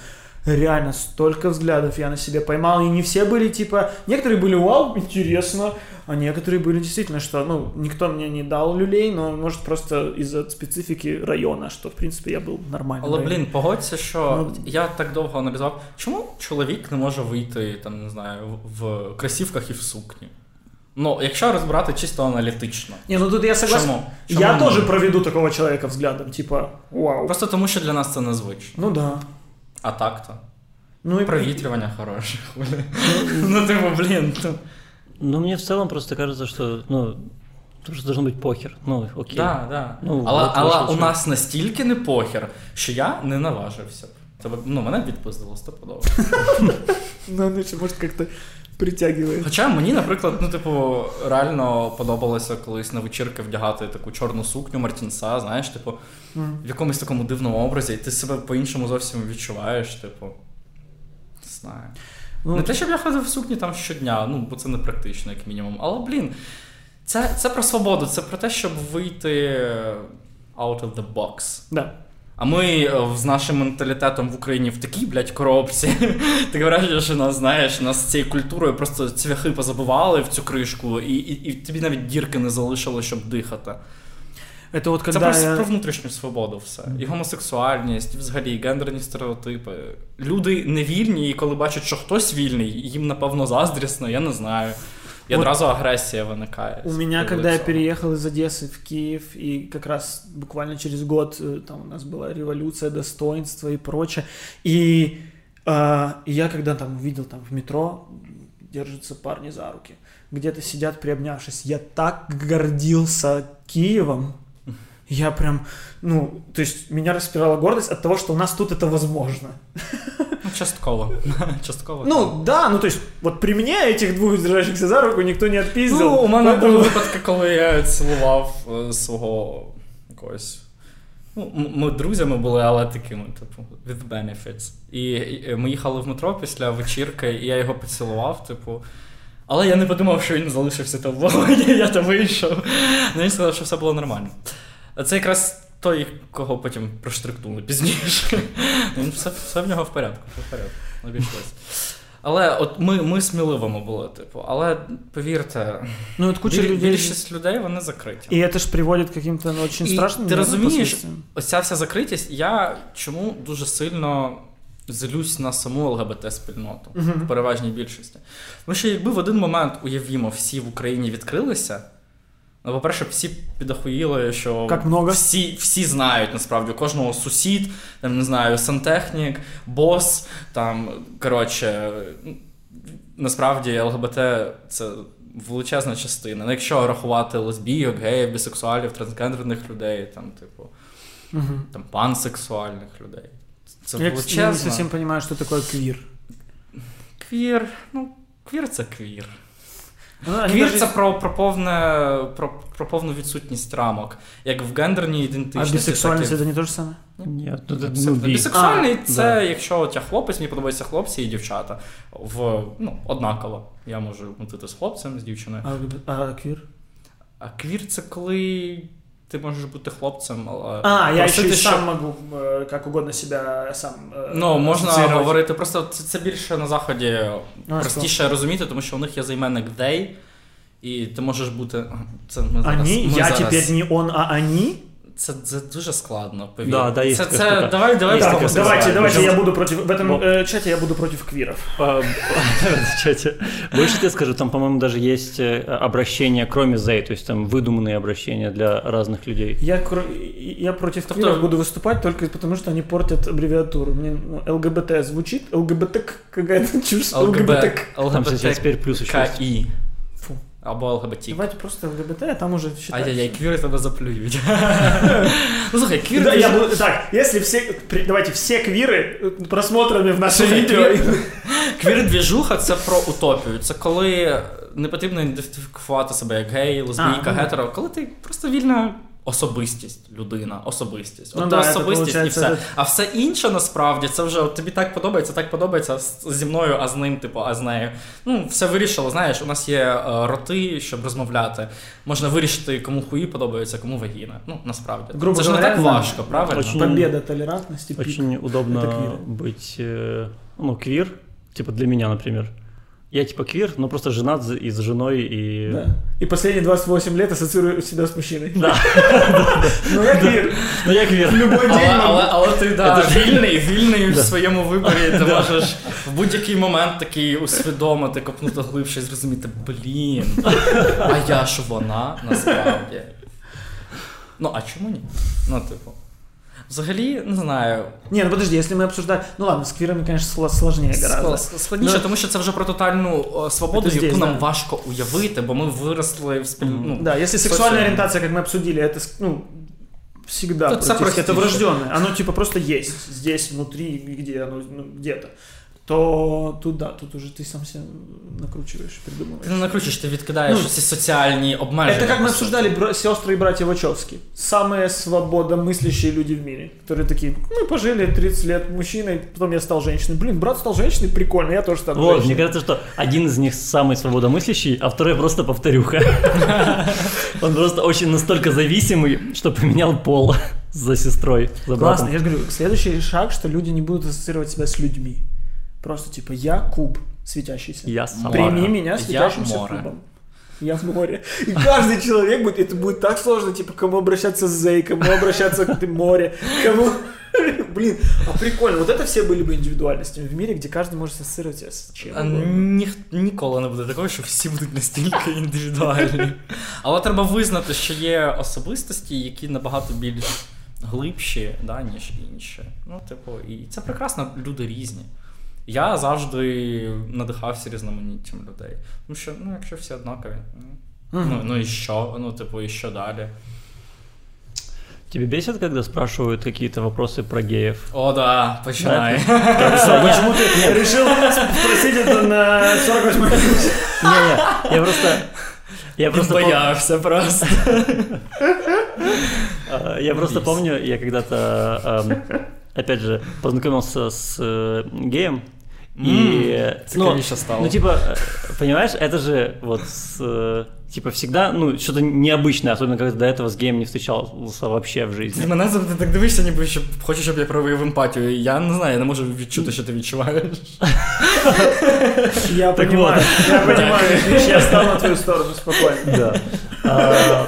Реально, столько взглядов я на себе поймал, и не все были типа, некоторые были, вау, интересно, а некоторые были действительно, что, ну, никто мне не дал люлей, но, может, просто из-за специфики района, что, в принципе, я был нормальный. Але блін, погодься, що Ну, я так довго аналізував, чому чоловік не може вийти там, не знаю, в в кросівках і в сукні? Ну, якщо розбирати чисто аналітично. Не, ну тут я согласен. Чому? Чому Я ні? тоже проведу такого человека взглядом, типа, вау. Просто тому, що для нас це незвично. Ну да. А так-то. Ну и Провітрювання хороше. хули. Ну, типу, блін. ну. Ну, мне в целом просто кажется, что, ну, тоже должно бути похер. Ну, окей. Да, да. Ну, але от але у нас настільки не похер, що я не наважився б. Тебе, ну, мене б відпиздило стопудово. Ну, еще, может, как-то притягивает. Хоча мені, наприклад, ну, типу, реально подобалося колись на вечірки вдягати таку чорну сукню Мартінса, знаєш, типу, в якомусь такому дивному образі, і ти себе по-іншому зовсім відчуваєш, типу. Не знаю. Ну, Не те, щоб я ходив в сукні там щодня, ну, бо це не практично, як мінімум. Але, блін, це, це про свободу, це про те, щоб вийти out of the box. Да. А ми е, з нашим менталітетом в Україні в такій, блядь, коробці. Таке враження, що нас, знаєш, нас цією культурою просто цвяхи позабивали в цю кришку, і, і, і тобі навіть дірки не залишило, щоб дихати. Это вот Це просто я... про внутрішню свободу все. І гомосексуальність, і взагалі і гендерні стереотипи. Люди не вільні, і коли бачать, що хтось вільний, їм напевно заздрісно, я не знаю. І Вот одразу агресія виникає. У з меня, приводу когда я цього. переехал из Одессы в Киев, и как раз буквально через год э, там у нас была революция достоинства и прочее, и э, и я когда там увидел там в метро держатся парни за руки, где-то сидят приобнявшись, я так гордился Киевом, я прям, ну, то есть меня распирала гордость от того, что у нас тут это возможно. Ну, частково. частково. Ну, да, ну, то есть, вот при мне этих двух держащихся за руку никто не отпиздил. Ну, у мене були випадки, коли я цілував е, свого якогось. Ну, ми друзями були, але такими, типу, with benefits. І ми їхали в метро після вечірки, і я його поцілував, типу. Але я не подумав, що він залишився там в вагоні, я там вийшов. Ну, він сказав, що все було нормально. Це якраз той, кого потім проштрикнули пізніше. Він все, все в нього в порядку, все в порядку. Обійшлось. Але от ми, ми сміливими були, типу. Але повірте, Ну, вот куча біль- людей... більшість людей вони закриті. И это ж приводит к каким-то ну, очень І страшным ти розумієш, последствиям. ось ця вся закритість, я чому дуже сильно злюсь на саму ЛГБТ-спільноту в переважній більшості. Тому що якби в один момент, уявімо, всі в Україні відкрилися. Ну, по-перше, всі підохуїли, що Как много? всі, всі знають насправді кожного сусід, там не знаю, сантехнік, бос, там коротше, насправді ЛГБТ це величезна частина. Ну, якщо рахувати лесбійок, геїв, бісексуалів, трансгендерних людей, там, типу, Мгм. там пансексуальних людей. Це Я, я величезно. не совсем понимаю, что такое квир. Квір, ну, квір це квір. Ну, Квір це про, про, повне, про, про повну відсутність рамок. Як в гендерній А ідентичності. бисексуальность так і- это не те ж саме? Ні, ну, це, Це- ну, бі. Бісексуальний А, це да. якщо от я хлопець, мені подобаються хлопці і дівчата. В, ну, однаково. Я можу мутити з хлопцем, з дівчиною. А, а квір? А квір це коли ти можеш бути хлопцем, але. А, я еще просити, и щоб- сам могу э, как угодно себя сам э, Ну, можна ассоциировать. говорити, просто це, це більше на заході А, простіше розуміти, тому що у них є займенник they, і ти можеш бути. Це ми зараз, Они? ми Я зараз- теперь не он, а они? Це, це дуже складно. Повір. Да, да, є це, така це, штука. давай, давай Є Так, така просто штука. давайте, скажемо. давайте Причем- я буду против... В этом Ну. э, чате я буду против квиров. А, в чате. Больше тебе скажу, там, по-моему, даже есть э, обращения, кроме they, то есть там выдуманные обращения для разных людей. Я, кро- я против Тобто- квиров буду выступать только потому, что они портят аббревиатуру. Мне ну, ЛГБТ звучит, ЛГБТ какая-то чушь. ЛГБ, Там, кстати, теперь плюс еще есть. ЛГБТКІ. Фу. Або ЛГБТ. Давайте просто ЛГБТ, а там уже считается. Ай-яй-яй, квіри тебе заплюють. ну слухай, квір Да, я буду, так, если все, давайте все квиры э, просмотрами в наше Слухай, видео. квір- Квір-двіжуха це про утопію. Це коли не потрібно ідентифікувати себе як гей, лесбійка, ну. гетеро, коли ти просто вільна особистість, людина, особистість. Ну От да, ти це особистість і получається, все. це- А все інше насправді це вже от тобі так подобається, так подобається а з- зі мною, а з ним, типу, а з нею. Ну, все вирішило. Знаєш, у нас є е, роти, щоб розмовляти. Можна вирішити, кому хуї подобається, кому вагіна. Ну, насправді. Грубо це ж не говоря, так да. важко, правильно? Очень- Победа толерантности. пик. Очень удобно Это квир. быть, э, ну, квир, типа для меня, например. Я типа квир, но просто женат за- и с женой, и... Да. И последние 28 лет ассоциирую себя с мужчиной. Да. Ну я квир. Ну я квир. Любой Але, день але, ти да, вільний, вільний в своєму виборі. Ти можеш в будь-який момент такий усвідомити, копнути глибше і зрозуміти, блін, а я ж вона насправді. Ну, а чому ні? Ну, типу. Взагалі, не знаю, Не, ну подожди, если мы обсуждаем... Ну ладно, с квирами, конечно, сло- сложнее гораздо. ск- складніше, Ну, тому що це вже про тотальну о, свободу, Це яку здесь, нам да. важко уявити, бо ми виросли в спіль... ну, Да, если социуме. сексуальная ориентация, как мы обсудили, это с- ну, всегда Ну, практически, это простейшее. врожденное. Оно типа просто есть здесь, внутри, где оно, ну, где-то. То тут да, тут уже ты сам себя накручиваешь, придумываешь. Ти не накручуєш, ти відкидаєш Ну, всі соціальні обмеження. Это как мы по суті. обсуждали бра- сестры и братья Вачовски. Самые свободомыслящие люди в мире. Которые такие, мы пожили 30 лет мужчиной, потом я стал женщиной. Блин, брат стал женщиной, прикольно, я тоже стану Вот, мне женщиной. кажется, что один из них самый свободомыслящий, а второй просто повторюха. Он просто очень настолько зависимый, что поменял пол за сестрой, за Классно, братом. я же говорю, следующий шаг, что люди не будут ассоциировать себя с людьми. Просто типа я куб светящийся. Я сам. Море. Прими меня Я светящимся море. кубом. Я в море. И каждый человек будет, это будет так сложно, типа, кому обращаться с Зей, кому обращаться к море, кому... Блин, а прикольно. Вот это все были бы индивидуальностями в мире, где каждый может ассоциировать себя с чем А угодно. Ніх, ніколи не буде такого, що всі будуть настільки індивідуальні. Але треба визнати, що є особистості, які набагато більш глибші, да, ніж інші. Ну, типу, і це прекрасно, люди різні. Я завжди надихався різноманіттям людей. Тому що, ну, якщо всі однакові, ну, ну, ну і що? Ну, типу, і що далі? Тебе бесит, когда спрашивают какие-то вопросы про геев? О, да, починай. Почему ты решил спросить это на 48 минуте? Не-не, я просто... Я Він просто, пом- боявся просто. а, я просто Бесит. помню, я когда-то, ам, опять же, познакомился с э, геем, и... М, ну, цікавіше стало. Ну, типа, э, понимаешь, это же вот с, э, типа всегда, ну, что-то необычное, особенно когда до этого с геем не встречался вообще в Ти жизни. мене завжди так дивишся, ніби щоб хочеш, щоб я проявив емпатію. Я не знаю, я не можу відчути, що ти відчуваєш. Я Так понимаю, вот. я понимаю. Видишь, я стал на твою сторону спокойно. Да.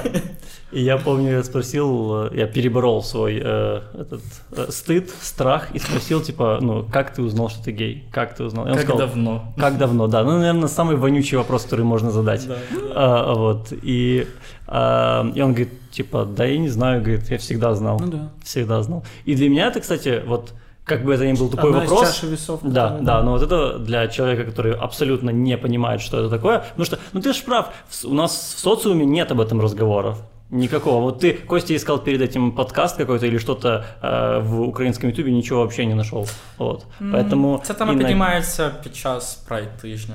и я помню, я спросил, э, я переборол свой э, этот э, стыд, страх и спросил, типа, ну, как ты узнал, что ты гей? Как ты узнал? И он Як сказал, давно. Как давно, да. Ну, наверное, самый вонючий вопрос, который можно задать. Да. А, вот. И, а, и он говорит, типа, да я не знаю, говорит, я всегда знал. Ну да. Всегда знал. И для меня это, кстати, вот, как бы это ни был тупой Одна из вопрос. чаши весов. Да, которая- да, но вот это для человека, который абсолютно не понимает, что это такое. Потому что, ну ты же прав, у нас в социуме нет об этом разговоров. Никакого. Вот ты, Костя, искал перед этим подкаст какой-то или что-то э, в українському ютубі, нічого вообще не знайшов. От. Поэтому Це тема і на- піднімається під час прайд тижня.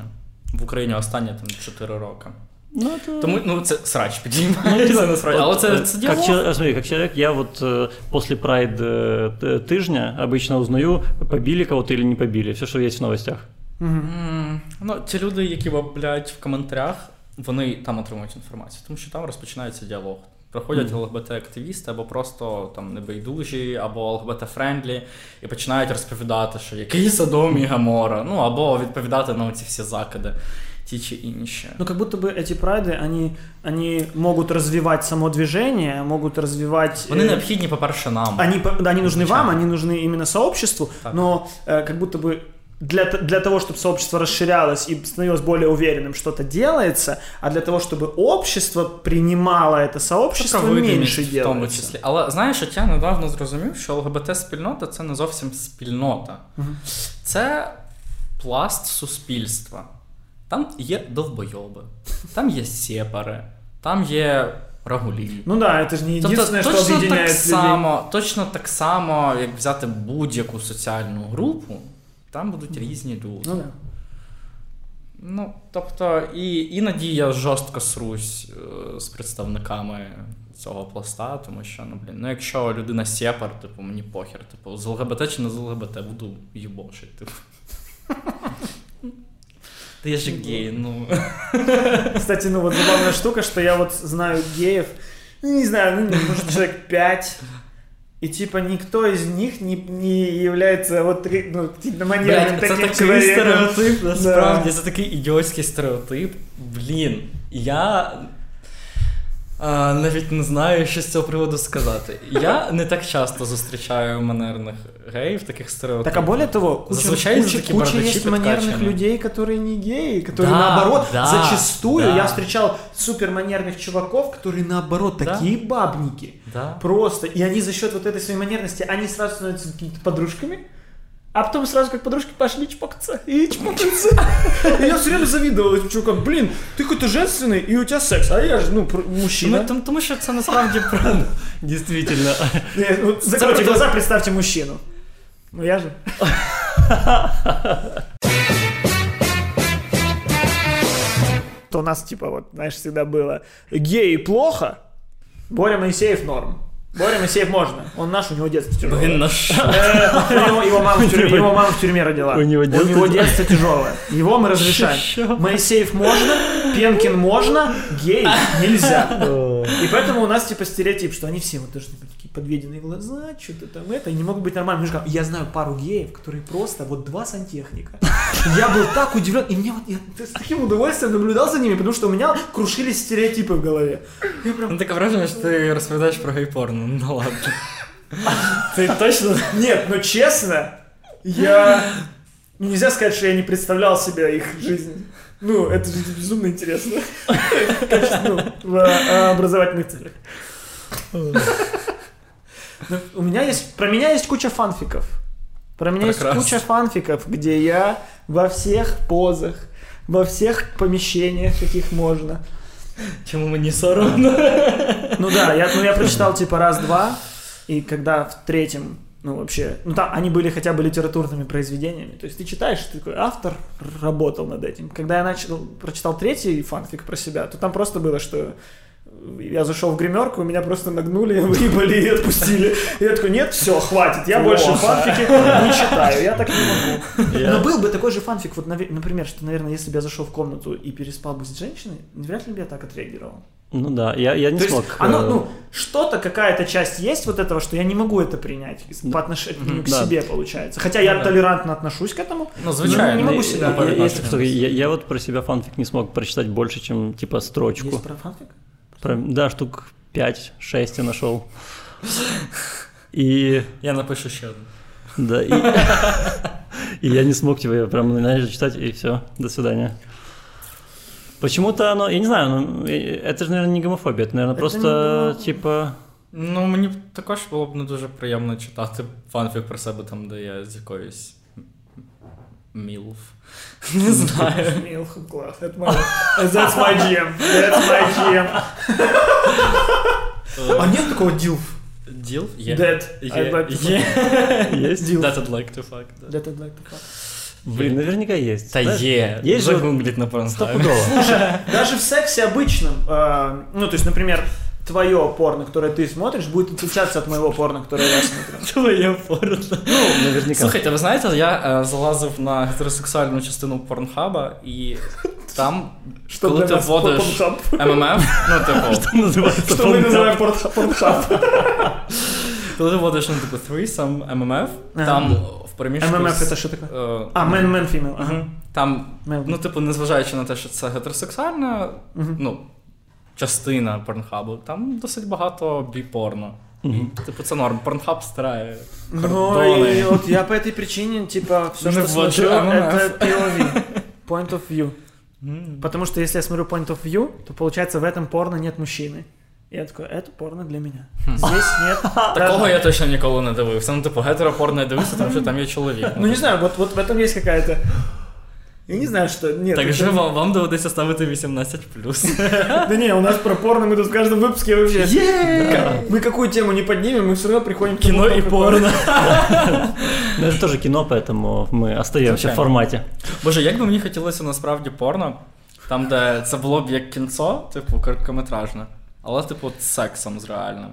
В Україні останні там 4 роки. Ну, это... Тому ну це срач підіймається насправді. Але це, це как, діалог. чел- смотри, как человек, я вот э, после прайд э, т- тыжня обычно узнаю, побили кого-то или не побили. Все, что есть в новостях. М, Ну, ті люди, які баблять в коментарях, вони там отримують інформацію, тому що там розпочинається діалог. Приходять ЛГБТ-активісти або просто там небайдужі, або ЛГБТ-френдлі, і починають розповідати, що який Содом і Гамора, ну або відповідати на ці всі закиди, ті чи інші. Ну, как будто бы эти прайды, они, они могут развивать само движение, могут развивать... Вони э, необхідні, по-перше, нам. Они, по- да, они нужны Изначально. вам, они нужны именно сообществу, Так. но э, как будто бы для, т- для того, чтобы сообщество расширялось и становилось более уверенным, что-то делается, а для того, чтобы общество принимало это сообщество, Про видимість меньше в тому делается. числі. Але знаєш, от я недавно зрозумів, що ЛГБТ-спільнота це не зовсім спільнота. Це пласт суспільства. Там є довбойоби, там є сепари, там є рагулі. Ну да, это же не Тобто единственное, что точно объединяет так людей. само, точно так само, як взяти будь-яку соціальну групу, там будуть різні люди. Ну да. Ну, тобто, і іноді я жорстко срусь е, з представниками цього пласта, тому що, ну, блін, ну якщо людина сепар, типу, мені похер, типу, з ЛГБТ чи не з ЛГБТ, буду їбошить, типу. Я ж гей, ну. Кстати, ну вот забавная штука, что я вот знаю геев, ну, не знаю, ну, может, человек пять, и типа никто из них не, не является вот таки- ну, манерным Блядь, це таким такий человеком. стереотип, Да. насправді, це такий ідіотський стереотип. Блін, я а, навіть не знаю, що з цього приводу сказати. Я не так часто зустрічаю манерних геїв, таких стереотипів. Так а более того, куча, Зазвичай куча, такі куча бородачі есть манерных підкачані. людей, которые не геи, которые Да, наоборот, да, зачастую да. я встречал суперманерных чуваков, которые наоборот Да. такие бабники. Да. Просто. И они за счет вот этой своей манерности, они сразу становятся какими-то подружками, а потом сразу как подружки пошли чпокаться и чпокаться. И я все время завидовал этим чувакам. Блин, ты какой-то женственный, и у тебя секс, а я же, ну, мужчина. Ну, тому, тому що це насправді правда. Действительно. Вот Закройте глаза, представьте мужчину. Ну я же. То у нас, типа, вот, знаешь, всегда было геи плохо, Боря Моисеев норм. Боря Моисеев можно. Он наш, у него детство тяжелое. Він наш. Э, Его мама в тюрьме- его мама в тюрьме родила. У него детство- детство тяжелое. Его мы разрешаем. Моисеев можно, Пенкин можно, гей нельзя. И поэтому у нас типа стереотип, что они все вот должны быть такие подведенные глаза, что-то там это, и не могут быть нормальными мужиками. Я знаю пару геев, которые просто вот два сантехника. Я был так удивлен, и мне вот я с таким удовольствием наблюдал за ними, потому что у меня крушились стереотипы в голове. Я прям Ну таке враження, що ти розповідаєш про гей-порно. Ну ладно. Ти точно. Нет, ну честно, я... Ну, нельзя сказать, что я не представлял себе их жизнь. Ну, это же безумно интересно. В ну, в э, образовательных целях. Ну, У меня есть... Про меня есть куча фанфиков. Про меня есть Прекрасно. куча фанфиков, где я во всех позах, во всех помещениях, каких можно. Чому мені соромно? Ну да, я, ну, я прочитал типа раз-два, и когда в третьем, ну вообще, ну там они были хотя бы литературными произведениями, то есть ты читаешь, ты такой автор работал над этим. Когда я начал, прочитал третий фанфик про себя, то там просто было, что я зашел в гримерку, меня просто нагнули, выебали и отпустили. И я такой, нет, все, хватит, я больше фанфики не читаю, я так не могу. Но был бы такой же фанфик, вот, например, что, наверное, если бы я зашел в комнату и переспал бы с женщиной, вряд ли бы я так отреагировал. Ну да, я, я не То есть смог. оно, э, ну, что-то, какая-то часть есть вот этого, что я не могу это принять по отношению к Да. себе, получается. Хотя я Да. толерантно отношусь к этому. Ну, звичайно. не могу себя я- если что, я, я вот про себя фанфик не смог прочитать больше, чем типа строчку. Есть про фанфик? Про- да, штук 5-6 я нашел. И Я напишу ще один. да, и, и я не смог типа я прям знаешь, читать, и все, до свидания. Почему-то оно, я не знаю, ну, э, это же, наверное, не гомофобия, это, наверное, Это просто, не гомофобия. типа, Ну, мені б також було б не дуже приємно читати фанфік про себе там, де я з якоюсь мілф. Не знаю. Милх, класс. Это my, that's my GM. That's my GM. А нет такого дилф? Діл? Є. Dead. Є. I'd like to Є. Есть? Дилф. That I'd like to fuck. да. Dead I'd like to fuck. Блин, наверняка есть. Та Знаешь, є. Есть же Загугліть на порнхабі. стопудово. Даже в сексе обычном, э, ну, то есть, например, твое порно, которое ты смотришь, будет отличаться от моего порно, которое я смотрю. Твоє порно. Наверняка. Слухайте, ви знаєте, я е, залазив на гетеросексуальну частину порнхаба, і там, Что коли для ти нас вводиш порнхаб? ММФ, ну, типу, Называется Что мы порнхаб. называем порнхаб- порнхаб. коли ти вводиш, ну, типу, threesome, ММФ, Ага. там в переміжку... ММФ з- это что такое? е, А, man, man, female. Ага. Мгм. Там, Male. ну, типу, незважаючи на те, що це гетеросексуальна, Мгм. ну, частина порнхабу, там досить багато біпорно. І, типу, це норм. Порнхаб старає. Ну, кордони. и вот я по этой причине, типа, все, Не что вводжу смотрю, MMF. это POV. Point of view. М. Потому что если я смотрю point of view, то получается в этом порно нет мужчины. И я такой, это порно для меня. Здесь нет. Такого я точно ніколи не дивився. Ну, типу, гетеропорно я дивився, тому що там є чоловік. Ну не знаю, вот, вот в этом есть какая-то... Я не знаю, что... Нет, Так это- же вам, вам доведеться ставити 18 Да не, у нас про порно, мы тут в каждом выпуске вообще... Е! Мы какую тему не поднимем, мы все равно приходим к тому, Кіно і как порно. Ну, это тоже кино, поэтому мы остаемся в Звичайно. формате. Боже, як би мені хотілося насправді порно, там, де це було б як кінцо, типу, короткометражне, але, типу, з сексом з реальним.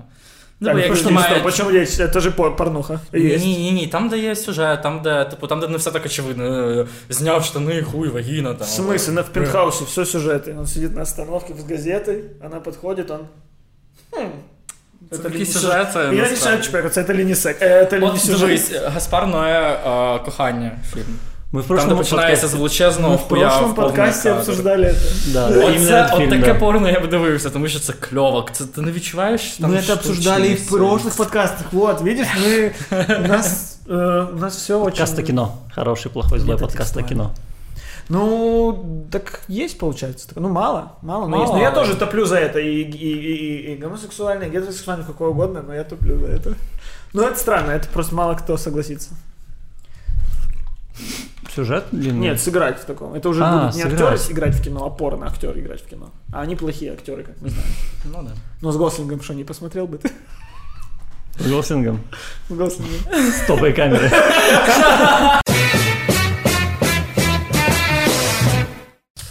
Ну, Так, бо як ну что, знімають- стоп, почему есть? Это же пор- порнуха. Ні, Есть. ні, ні, там, де є сюжет, там, де, типу, там, де не все так очевидно. е, Зняв штани, хуй, вагіна там. В смысле, на в пентхаусе все сюжеты. Он сидит на остановке с газетой, она подходит, он... Хм, Це ли такий не сюжет, це Я не насправді. знаю, что это, это ли не секс, э, это ли не От сюжет. дивись, Гаспар Ноє е, кохання фільм. Мы в Там, де прошлом починається з подкасте... величезного Мы в хуя прошлом в повний подкасте кадр. обсуждали это. Да, именно Оце, этот от фильм, таке да. порно я б дивився, тому що це кльово. Це ти не відчуваєш там Мы это обсуждали и в штучність? прошлых подкастах. Вот, видишь, мы... У нас, э, у нас все очень... Подкаст о кино. Хороший, плохой, злой Где-то подкаст о текстуально. кино. Ну, так есть, получается. Так, Ну, мало, мало, но Мало. есть. Но я тоже топлю за это. И, и, и, и, и гомосексуальный, и гетеросексуальный, какое угодно, но я топлю за это. Ну, это странно, это просто мало кто согласится. Сюжет длинный? Нет, сыграть в таком. Это уже А, будут не сыграть. актеры играть в кино, а порно актеры играть в кино. А они плохие актеры, как мы знаем. Ну, да. Но с Гослингом что, не посмотрел бы ты? С Гослингом. С Гослингом. С топой камеры.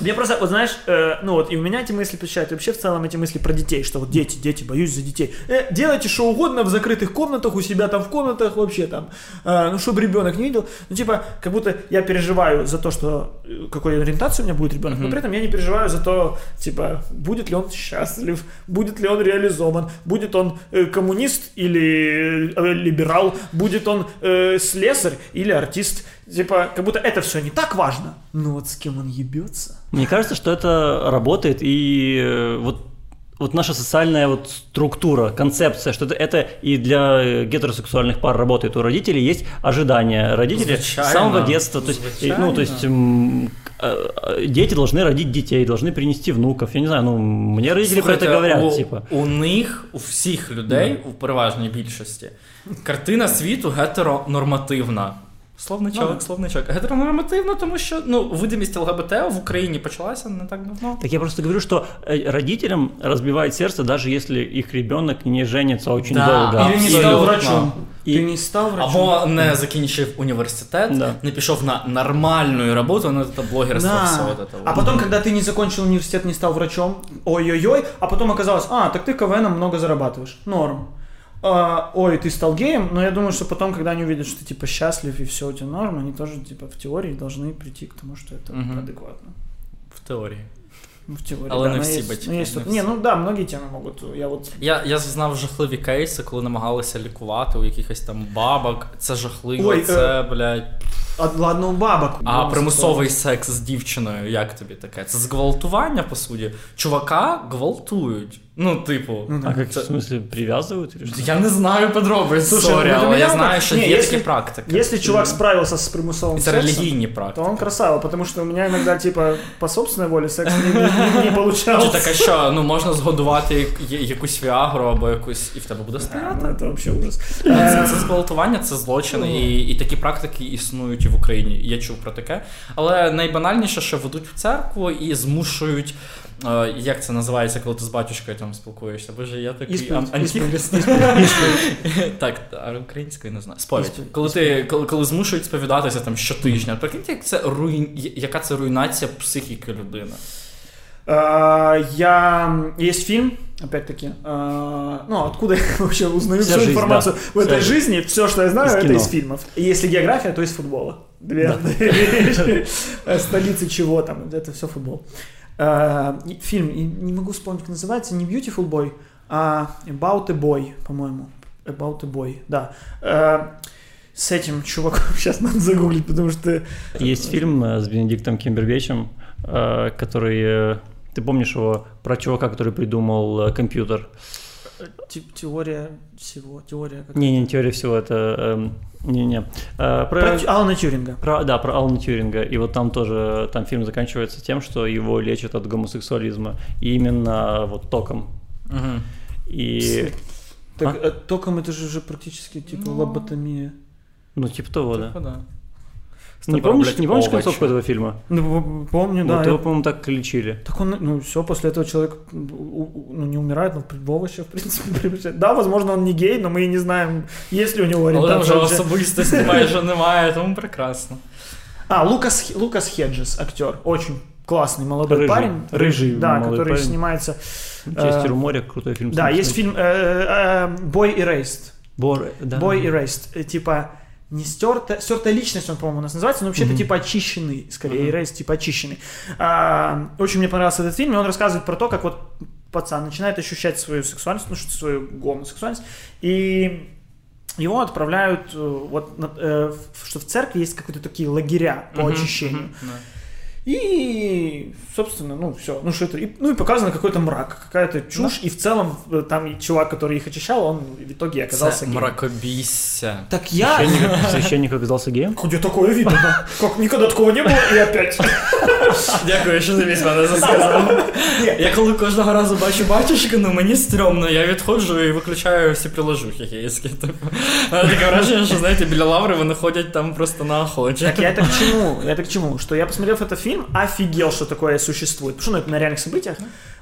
Мне просто, вот знаешь, э, ну вот и у меня эти мысли посещают, и вообще в целом эти мысли про детей, что вот дети, дети, боюсь за детей. Э, делайте что угодно в закрытых комнатах, у себя там в комнатах вообще там, э, ну чтобы ребенок не видел. Ну типа, как будто я переживаю за то, что э, какой ориентации у меня будет ребенок, но при этом я не переживаю за то, типа, будет ли он счастлив, будет ли он реализован, будет он э, коммунист или э, либерал, будет он э, слесарь или артист. Типа, как будто это все не так важно. Ну вот с кем он ебется. Мне кажется, что это работает, и э, вот вот наша социальная вот структура, концепция, что это, это и для э, гетеросексуальных пар работает. У родителей есть ожидания. Родители Звичайно. с самого детства, то есть, и, ну, то есть м, э, э, дети должны родить детей, должны принести внуков. Я не знаю, ну мне родители про Слухайте, это говорят, у, типа. у них, у всіх людей, у переважній більшості, картина світу гетеронормативна. Словничок, Ну, да. словничок. Гетеронормативна, тому що ну, видимість ЛГБТ в Україні почалася не так давно. Так я просто говорю, что э, родителям разбивает сердце, даже если их ребенок не женится очень Да. долго. Или Или не Абсолютно. стал врачом. И- Ты не стал врачом. Або не закінчив університет, Да. не пішов на нормальну роботу, на це блогерство, Да. все вот это. А вот. потом, когда ты не закончил университет, не стал врачом, ой-ой-ой, а потом оказалось, а, так ты КВНом много зарабатываешь. Норм. А, ой, ты стал геем, но я думаю, что потом, когда они увидят, что ты типа счастлив и все у тебя норм, они тоже типа в теории должны прийти к тому, что это Мгм. адекватно. в теорії. Ну, в теории, Але да, не но всі есть- батьки, ну, есть не тут- Не, всі. ну да, многие темы могут. Я вот Я, я знав жахливі кейси, коли намагалися лікувати у якихось там бабок. Це жахливо, Ой, це, блядь. А, ладно, у бабок. А Ну, примусовий секс з дівчиною, як тобі таке? Це зґвалтування, по суті. Чувака гвалтують. Ну, типу. Ну, А как, в смысле, привязывают или что? Я не знаю подробиць, Слушай, сорі, ну, это але я меня- знаю, що Не, є если- такі практики. Если чувак справился с примусовым І це сексом, релігійні то практики. он красава, потому что у меня иногда, типа, по собственной воле секс не, не- не- Чи получался. таке, що ну можна згодувати якусь віагру або якусь, і в тебе буде Ну, стояти. это вообще ужас. Це, це зґвалтування, це злочин, і, і такі практики існують і в Україні. Я чув про таке. Але найбанальніше, що ведуть в церкву і змушують Е, Як це називається, коли ти з батюшкою там спілкуєшся? Боже, я такий антихрист. Так, а українською не знаю. Сповідь. Коли ти коли змушують сповідатися там щотижня, прикиньте, як це руйн... яка це руйнація психіки людини. А, Я... Есть фильм, опять-таки, а, ну, откуда я вообще узнаю Вся всю жизнь, информацию да. в Вся этой жизнь. жизни, все, что я знаю, Из это кино. из фильмов. И если география, то из футбола. Две вещи. столицы чего там, это все футбол. Фильм, не могу вспомнить, как называется, не Beautiful Boy, а About a Boy, по-моему. About a Boy, да. С этим чуваком сейчас надо загуглить, потому что... Есть фильм э, с Бенедиктом Кимбербечем, э, который... э, Ты помнишь его про чувака, который придумал э, компьютер? Те- Теория всего, теория... как- Не, не теория всего, это... эм, Не-не. Э, Про, Про Алана Тюринга. про- да, про Алана Тьюринга. И вот там тоже, там фильм заканчивается тем, что его лечат от гомосексуализма. И именно вот током. Угу. И... Так, э, током это же уже практически типа Ну. лоботомия. Ну, типа того, да. да. З Не тебе помнишь, роблять не помнишь овочі. концовку этого фильма? Ну, п- помню, да. вот я- его, по-моему, так лечили. Так он, ну все, после этого человек у- у- ну, не умирает, но в овощи, в принципе, превращает. Да, возможно, он не гей, но мы и не знаем, есть ли у него Але вже ориентация. вообще. особистості майже немає, тому прекрасно. А, Лукас, Х- Лукас Хеджес, актер, очень классный молодой Рыжий. парень. Рыжий Да, молодой который парень. снимается... Часть Э, моря, крутой фильм. Да, есть фильм э, э, «Boy Erased». Бор... Да. Boy Erased. Э, Типа, не стерта, стертая личность он, по-моему, у нас называется, но вообще-то Мгм. типа очищенный, скорее, Мгм. Erased, типа очищенный. А, очень мне понравился этот фильм, и он рассказывает про то, как вот пацан начинает ощущать свою сексуальность, ну, свою гомосексуальность, и его отправляют, э, вот, э, что в церкви есть какие-то такие лагеря по Мгм, очищению. мгм, да. И, собственно, ну, все. Ну, что это? И, ну, и показано какой-то мрак, какая-то чушь. И в целом, э, там и чувак, который их очищал, он в итоге оказался Це геем. мракобісся. Так я... Священник, священник оказался геем? Где такое видно, да? Как никогда такого не было, и опять. Дякую, що замість мене засказав. Я коли кожного разу бачу батюшка, ну мені стрьомно, я відходжу і виключаю всі приложухи гейські. Типу. Мене Таке враження, що знаєте, біля лаври вони ходять там просто на охоті. Так я это к чему? Я это к чему? Что я, посмотрев этот фильм, офигел, что такое существует. Потому что ну, это на реальных событиях.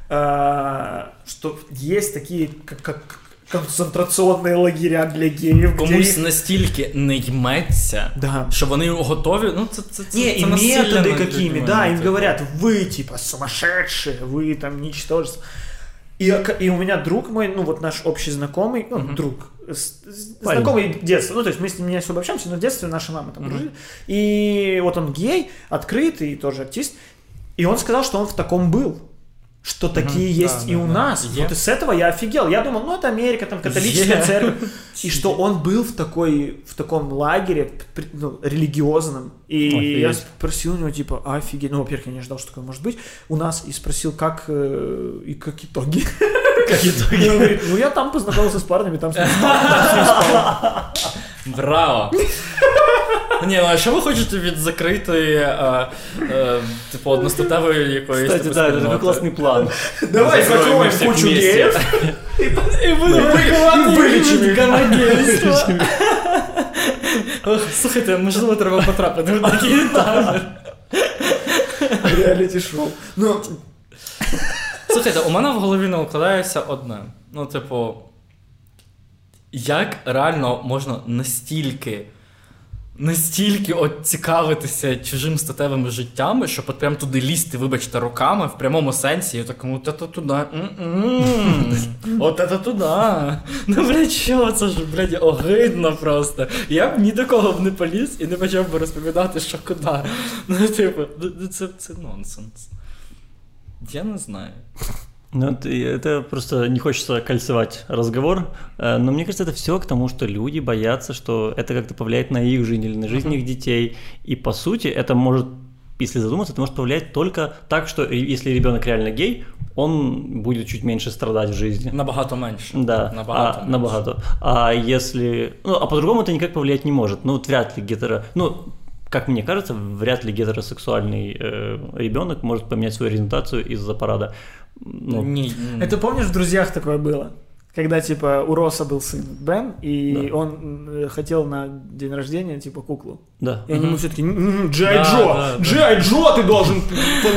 э, Что есть такие, как, как концентрационные лагеря для геев. где Комусь их- настільки не йметься, Да. що вони готові. Ну, це, це, це, Не, це и насилля методы над какими, да, им типу. говорят, вы типа сумасшедшие, вы там ничтожество. И, и у меня друг мой, ну вот наш общий знакомый, ну, Мгм. друг, с- знакомый детства, ну то есть мы с ним не особо общаемся, но в детстве наша мама там дружили. И вот он гей, открытый, тоже артист, и он сказал, что он в таком был. Что такие да, есть да, и у да. нас. Е. Вот и с этого я офигел. Я думал, ну это Америка, там католическая Е. церковь. И что он был в такой, в таком лагере, ну, религиозном. И Офигеть. я спросил у него, типа, офигеть. Ну, во-первых, я не ожидал, что такое может быть. У нас и спросил, как, э, и как итоги. Як И ітоги. он говорит, ну я там познакомился с парнями, там с ним спал, там с ним спал. Браво! Ні, ну а що ви хочете від закритої, е, е, типу, одностатевої якоїсь Кстати, типу, да, это спільноти? такой классный план. Давай Закроем закроем всех кучу вместе. геев. І будемо І вилічимо їх. гомогейство. Ох, Слухайте, можливо, треба потрапити в такий табір. Реалити-шоу. Ну, Слухайте, у мене в голові не укладається одне. Ну, типу, як реально можна настільки. Настільки от цікавитися чужим статевими життями, щоб от прям туди лізти, вибачте, руками в прямому сенсі, і такому це туди. От це туди. Ну, блядь, що це ж, блядь, огидно просто. Я б ні до кого б не поліз і не почав би розповідати, що куди. Ну, типу, ну, це, це нонсенс. Я не знаю. Ну, это, просто не хочется кольцевать разговор, э, но мне кажется, это все к тому, что люди боятся, что это как-то повлияет на их жизнь или на жизнь Мгм. их детей. И по сути, это может, если задуматься, это может повлиять только так, что если ребенок реально гей, он будет чуть меньше страдать в жизни. Набагато менше. Да, Набагато. а, менше. набагато. А если... Ну, а по-другому это никак повлиять не может. Ну, вот вряд ли гетеро... Ну, как мне кажется, вряд ли гетеросексуальный э, ребенок может поменять свою ориентацию из-за парада. Ну, Ні, ні. это помнишь, в «Друзьях» такое было? Когда, типа, у Роса был сын Бен, и Да. он э, хотел на день рождения, типа, куклу. Да. И они ему все таки Джай Джо! Джай Джо ты должен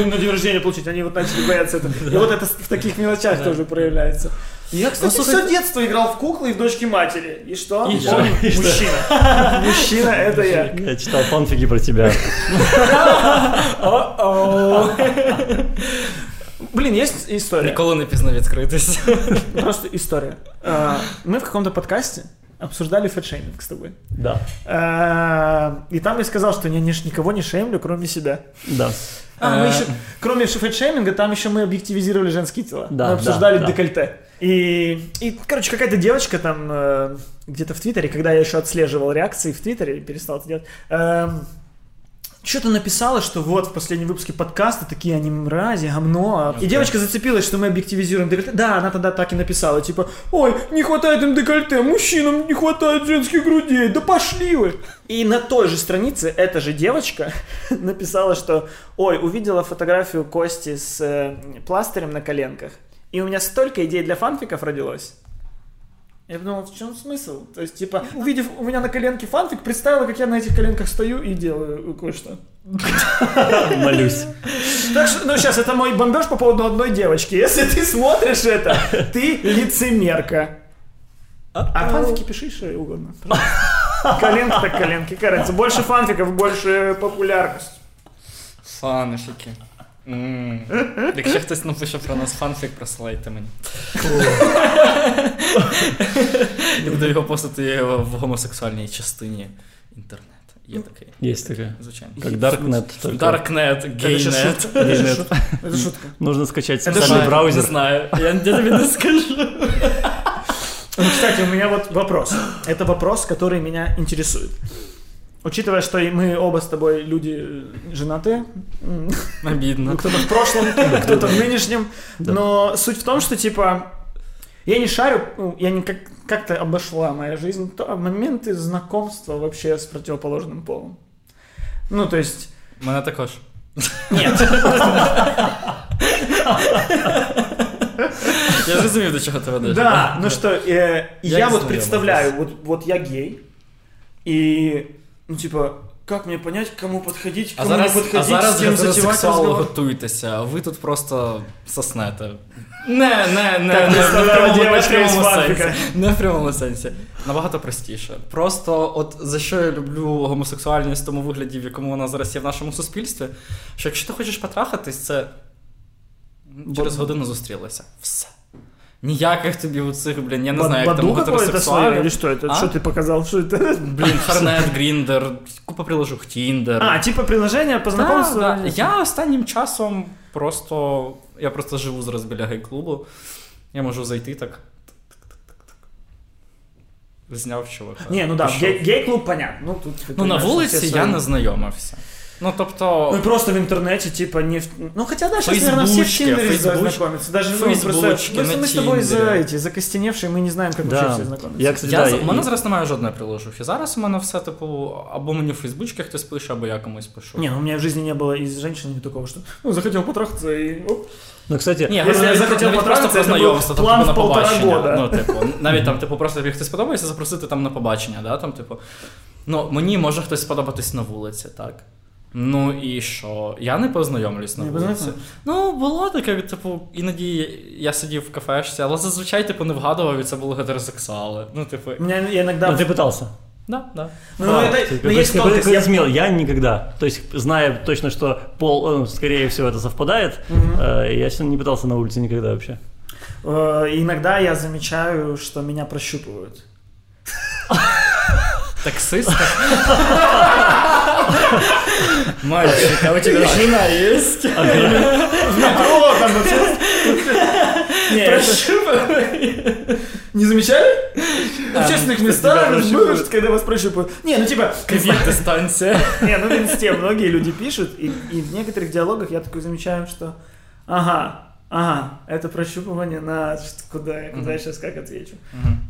на день рождения получить. Они вот начали бояться этого. И вот это в таких мелочах тоже проявляется. Я, кстати, Ну, слушай, все детство играл в куклы и в дочки матери. И что? И Он? Мужчина. Мужчина это я. Я читал фанфики про тебя. О-о. Блин, есть история. Ніколи не пізно відкритись. Просто история. А, Мы в каком-то подкасте обсуждали фэтшейминг с тобой. Да. А, И там я сказал, что я ни- никого не шеймлю, кроме себя. Да. А, мы Э. еще, кроме фэтшейминга, там еще мы объективизировали женские тела. Да, мы обсуждали да, да. декольте. И, и, короче, какая-то девочка там э, где-то в Твиттере, когда я еще отслеживал реакции в Твиттере, перестал это делать, что-то написала, что вот в последнем выпуске подкаста такие они мрази, гомно. И девочка зацепилась, что мы объективизируем декольте. Да, она тогда так и написала, типа, ой, не хватает им декольте, мужчинам не хватает женских грудей, да пошли вы. И на той же странице эта же девочка написала, что, ой, увидела фотографию Кости с э, пластырем на коленках, и у меня столько идей для фанфиков родилось. Я подумал, в чем смысл? То есть, типа, увидев у меня на коленке фанфик, представила, как я на этих коленках стою и делаю кое-что. Молюсь. Так что, ну, сейчас, это мой бомбеж по поводу одной девочки. Если ты смотришь это, ты лицемерка. А фанфики пиши что угодно. Коленки так коленки, разница. Больше фанфиков, больше популярность. Фанфіки. М. Якщо хтось напише про нас фанфік, присилайте мені. Я буду його постати його в гомосексуальній частині інтернету. Є такий. Есть такая. Звичайно. Как Darknet. только Даркнет, Это же гейнет. шутка. Это же Нет. шутка. Это шутка. Нужно скачать Это специальный что? Не браузер. знаю. Я, я тобі не скажу. Ну, кстати, у меня вот вопрос. Это вопрос, который меня интересует. Учитывая, что мы оба с тобой люди э, женатые, м, ну, кто-то в прошлом, кто-то в нынешнем, но суть в том, что типа я не шарю, ну, я не как, как-то обошла моя жизнь то, моменты знакомства вообще с противоположным полом. Ну, то есть, Мене також. нет, Я зрозумів, до чого ти ведеш. да, ну что, э, Я вот представляю, вот я гей, и, ну, типа, как мне понять, кому подходить, к А зараз, не подходить, а зараз с кем затевать гетеросексуали готуйтеся, а ви тут просто соснете. Не, не, не, Так не, не, не в прямому сенсі. Не в прямому сенсі. Набагато простіше. Просто от за що я люблю гомосексуальність в тому вигляді, в якому вона зараз є в нашому суспільстві, що якщо ти хочеш потрахатись, це через годину зустрілися. Все. Ніяких тобі оцих, блін, я не знаю, як там Баду какое-то свое, или гетеросексуалів. что это? А? Что ты показал? Что это? Блін, Харнет, Гріндер, купа приложух, Тіндер. А, типа приложение по знакомству? Да, да. Я останнім часом просто. Я просто живу зараз біля гей-клубу. Я можу зайти так. Зняв чувака. Не, ну да, пішов. гей- гей-клуб понятно. Ну, тут, ты Ну, на понимаешь, вулиці все я свои. не знайомився. Ну, тобто. Ну, и просто в интернете, типа, не... в- Ну, хотя, да, сейчас, наверное, все в Фейсбучке, Тиндере фейсбучке. знакомятся. Даже, ну, Фейсбучке, просто... Мы, на мы с тобой за Тиндере. эти, закостеневшие, мы не знаем, как вообще Да. все знакомятся. Я, кстати, Я, да, за- и- у мене зараз немає жодної приложухи. Зараз у мене все, типу, або мені в Фейсбучці хтось пише, або я комусь пишу. Не, ну у меня в жизни не было из женщины такого, что ну, захотел потрахаться и оп. Ну, кстати, Ні, Якщо говорю, я навіть, захотів навіть просто потрапити, про це був знайомство, там, план типу, на в полтора побачення. года. Ну, типу, навіть там, типу, просто тобі хтось сподобається, запросити там на побачення, да, там, типу. Ну, мені може хтось сподобатись на вулиці, так. Ну і що? Я не познайомлюсь на Не вулиці. познайомився? Ну, було таке, типу, іноді я сидів в кафешці, але зазвичай, типу, не вгадував, і це були гетеросексуали. Ну, типу, У меня я иногда... ну, ты пытался. да, да. Ну, А, это, ты ну, какой- есть какой- тонкость. какой Я, смел. Я никогда. То есть, зная точно, что пол, ну, скорее всего, это совпадает, Мгм. э, я с- не пытался на улице никогда вообще. э, иногда я замечаю, что меня прощупывают. Таксист. Мальчик, а у тебя жена есть? В метро там. Не, замечали? В общественных тебя местах, бывает, когда вас прощупывают. Не, ну типа... Ковид дистанция. Не, ну в инсте многие люди пишут, и, и в некоторых диалогах я такой замечаю, что ага, ага, это прощупывание на куда, я- куда я сейчас как отвечу.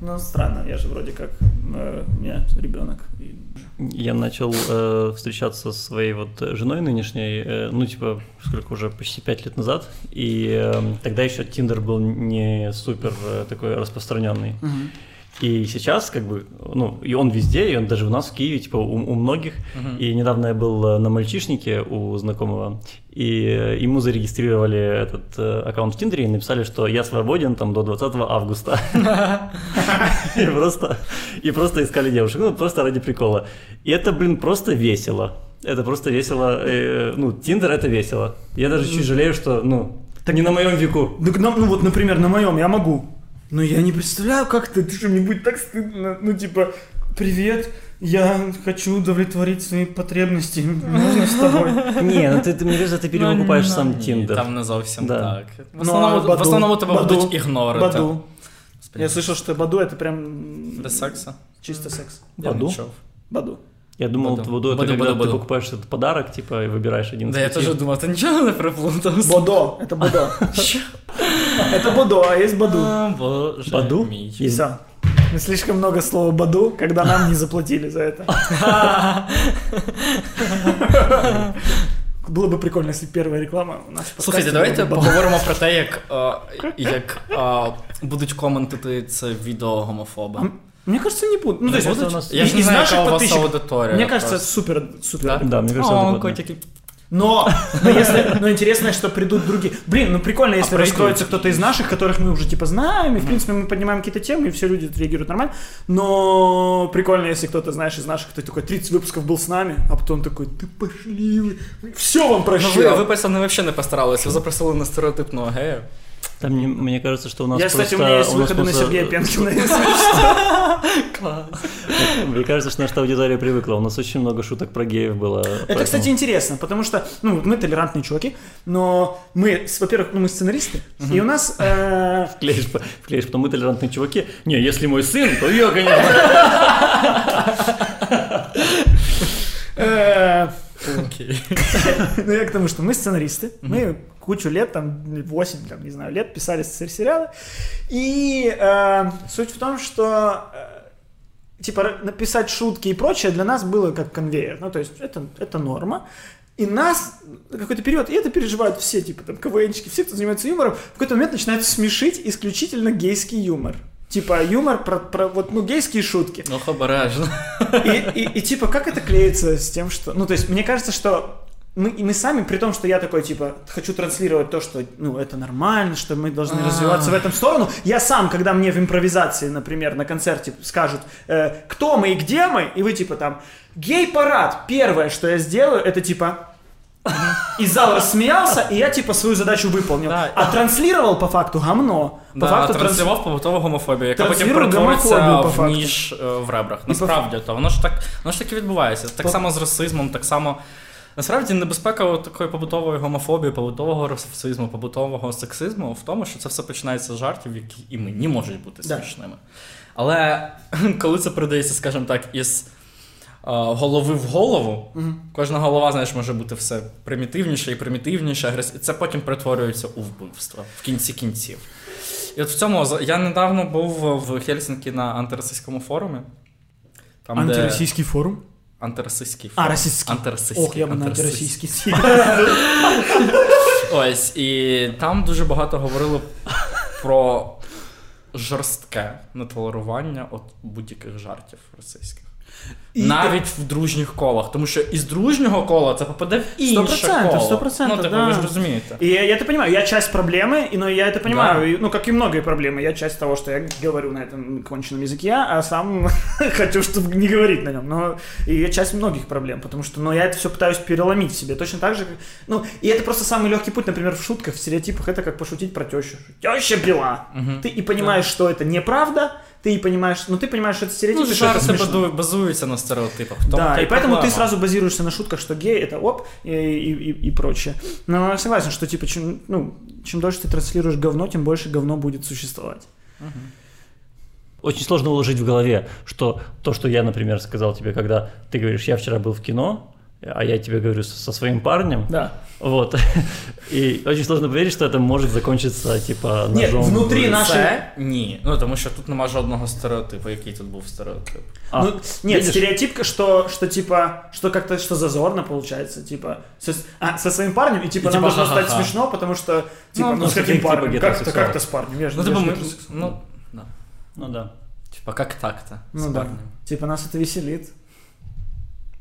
Ну, странно, я же вроде как, э, у меня ребенок, и Я начал э, встречаться со своей вот женой нынешней, э, ну, типа, сколько уже, почти пять лет назад, и э, тогда еще Тиндер был не супер э, такой распространенный. И сейчас, как бы, ну, и он везде, и он даже у нас в Киеве, типа, у, у многих. И недавно я был э, на мальчишнике у знакомого, и э, ему зарегистрировали этот э, аккаунт в Тиндере и написали, что я свободен там до 20 августа. И просто, и просто искали девушек, ну, просто ради прикола. И это, блин, просто весело. Это просто весело. э, Ну, Тиндер это весело. Я даже чуть жалею, что, ну, не на моем веку. Так, ну, ну вот, например, на моем я могу. Но я не представляю, как ты, ты что, мне будет так стыдно. Ну, типа, привет, я хочу удовлетворить свои потребности. Можно с тобой? Не, ну ты, ты, мне кажется, ты перевыкупаешь сам Ні, Тиндер. Там не зовсім Да. так. В Ну, основному, а в Баду? основному тебе Баду? будуть ігнорити. Баду. Я слышал, что Баду это прям Без сексу? чисто секс. Я не Баду? чув. Баду. Я думал, Баду. Буду, это Баду, когда Баду, ты Баду. покупаешь этот подарок, типа, и выбираешь один из Да я пяти. теж думав, ти нічого не приплутав? Бодо, это Бодо. Это Бодо, а есть Баду. А, Боже Баду? мій. И все. Не слишком много слова Баду, когда нам не заплатили за это. Было бы прикольно, если первая реклама у нас в подкасте Слухайте, была давайте бы Баду. поговоримо про те, як, е, як е, будуть коментити це відео гомофоби. Мне кажется, не будут. Ну, то есть, просто вот у нас- эти- Я ж не из знаю, наших яка у вас подписчиков. аудиторія. Мне кажется, просто. супер, супер. Да? Да, мне кажется, О, это годно. котики. Но, но если, но интересно, что придут другие. Блин, ну прикольно, если А раскроется кто-то из наших, которых мы уже типа знаем, и в принципе мы поднимаем какие-то темы, и все люди реагируют нормально. Но прикольно, если кто-то, знаешь, из наших, кто такой 30 выпусков был с нами, а потом такой, ты пошли, вы, все вам Ну, ви, прощаю. ви пацани, взагалі не постаралися, ви запросили на стереотипного гея. Там, мне, мне кажется, что у нас Я, кстати, у просто... меня есть у выходы на просто- Сергея Пенкина. Клас. Мне кажется, что наша аудитория привыкла. У нас очень много шуток про геев было. Это, кстати, интересно, потому что, ну, мы толерантные чуваки, но мы, во-первых, ну, мы сценаристы, и у нас... э, Вклеишь, вклеишь, потом мы толерантные чуваки. Не, если мой сын, то я, конечно. Окей. Ну, я к тому, что мы сценаристы, мы кучу лет, там, 8, там, не знаю, лет писали сериалы, и э, суть в том, что э, типа написать шутки и прочее для нас было как конвейер, ну, то есть это, это норма, и нас на какой-то период, и это переживают все, типа там КВНчики, все, кто занимается юмором, в какой-то момент начинают смешить исключительно гейский юмор. Типа юмор про, про вот, ну, гейские шутки. Ну, обережно. И, и, и, типа, как это клеится с тем, что... Ну, то есть, мне кажется, что мы, и мы сами, при том, что я такой, типа, хочу транслировать то, что, ну, это нормально, что мы должны А. развиваться в этом сторону. Я сам, когда мне в импровизации, например, на концерте скажут, э, кто мы и где мы, и вы, типа, там, гей-парад, первое, что я сделаю, это, типа, и зал рассмеялся, и я, типа, свою задачу выполнил. Да. А транслировал, по факту, гамно. По Да, факту, транс- транслював побутову гомофобію, яка потім Транслював по в ніж е, в ребрах. Насправді, то воно ж так, воно ж так і відбувається. Так само з расизмом, так само. Насправді небезпека такої побутової гомофобії, побутового расизму, побутового сексизму в тому, що це все починається з жартів, які і мені можуть бути Да. Але коли це передається, скажімо так, із голови в голову, кожна голова, знаєш, може бути все примітивніше і примітивніше, агрес- це потім перетворюється у вбивство в кінці кінців. І от в цьому я недавно був в Хельсинкі на антирасистському форумі. Там, де... Антироссийский форум. А, форум. российский. Антирасистський. Ох, я бы на антироссийский. Ось, і там дуже багато говорили про жорстке нетолерування от будь-яких жартів російських. І- Навіть в дружніх колах, тому що із дружнього кола це попаде в інше 100%, коло. 100%, ну, типу, да. ви ж розумієте. И я, я это понимаю, я часть проблемы, и, но я это понимаю, Да. и, ну, как и многие проблемы, я часть того, что я говорю на этом конченном языке, а сам хочу, чтобы не говорить на нем, но и я часть многих проблем, потому что, ну, я это все пытаюсь переломить в себе, точно так же, как, ну, и это просто самый легкий путь, например, в шутках, в стереотипах, это как пошутить про тещу, теща била, ты и понимаешь, что это неправда, ты понимаешь, ну, ты понимаешь, что это стереотип, Ну, что это базуються на стереотипах. Да, и поэтому ты сразу базируешься на шутках, что гей это оп и, и, и, и прочее. Но я согласен, что типа чем, ну, чем дольше ты транслируешь говно, тем больше говно будет существовать. Очень сложно уложить в голове, что то, что я, например, сказал тебе, когда ты говоришь, я вчера был в кино, а я тебе говорю со своим парнем, Да. вот, и очень сложно поверить, что это может закончиться, типа, Нет, ножом. внутри в- нашей... Це ні. Ну тому що тут нема жодного стереотипу. Який тут був стереотип? А, ну, нет, видишь? стереотипка, что, что типа, что как-то, что зазорно получается, типа, со, а, со своим парнем, и типа, И нам типа должно стать ха-ха-ха. смешно, потому что, типа, Ну, ну, ну, с ты каким типа парнем, как-то, гетеросексуал. как-то с парнем, я же Ну, я типу, же ми, гетеросексуал. ну, да. Ну да. Типа, як так-то? Ну з да. парнем? Типа, нас это веселит.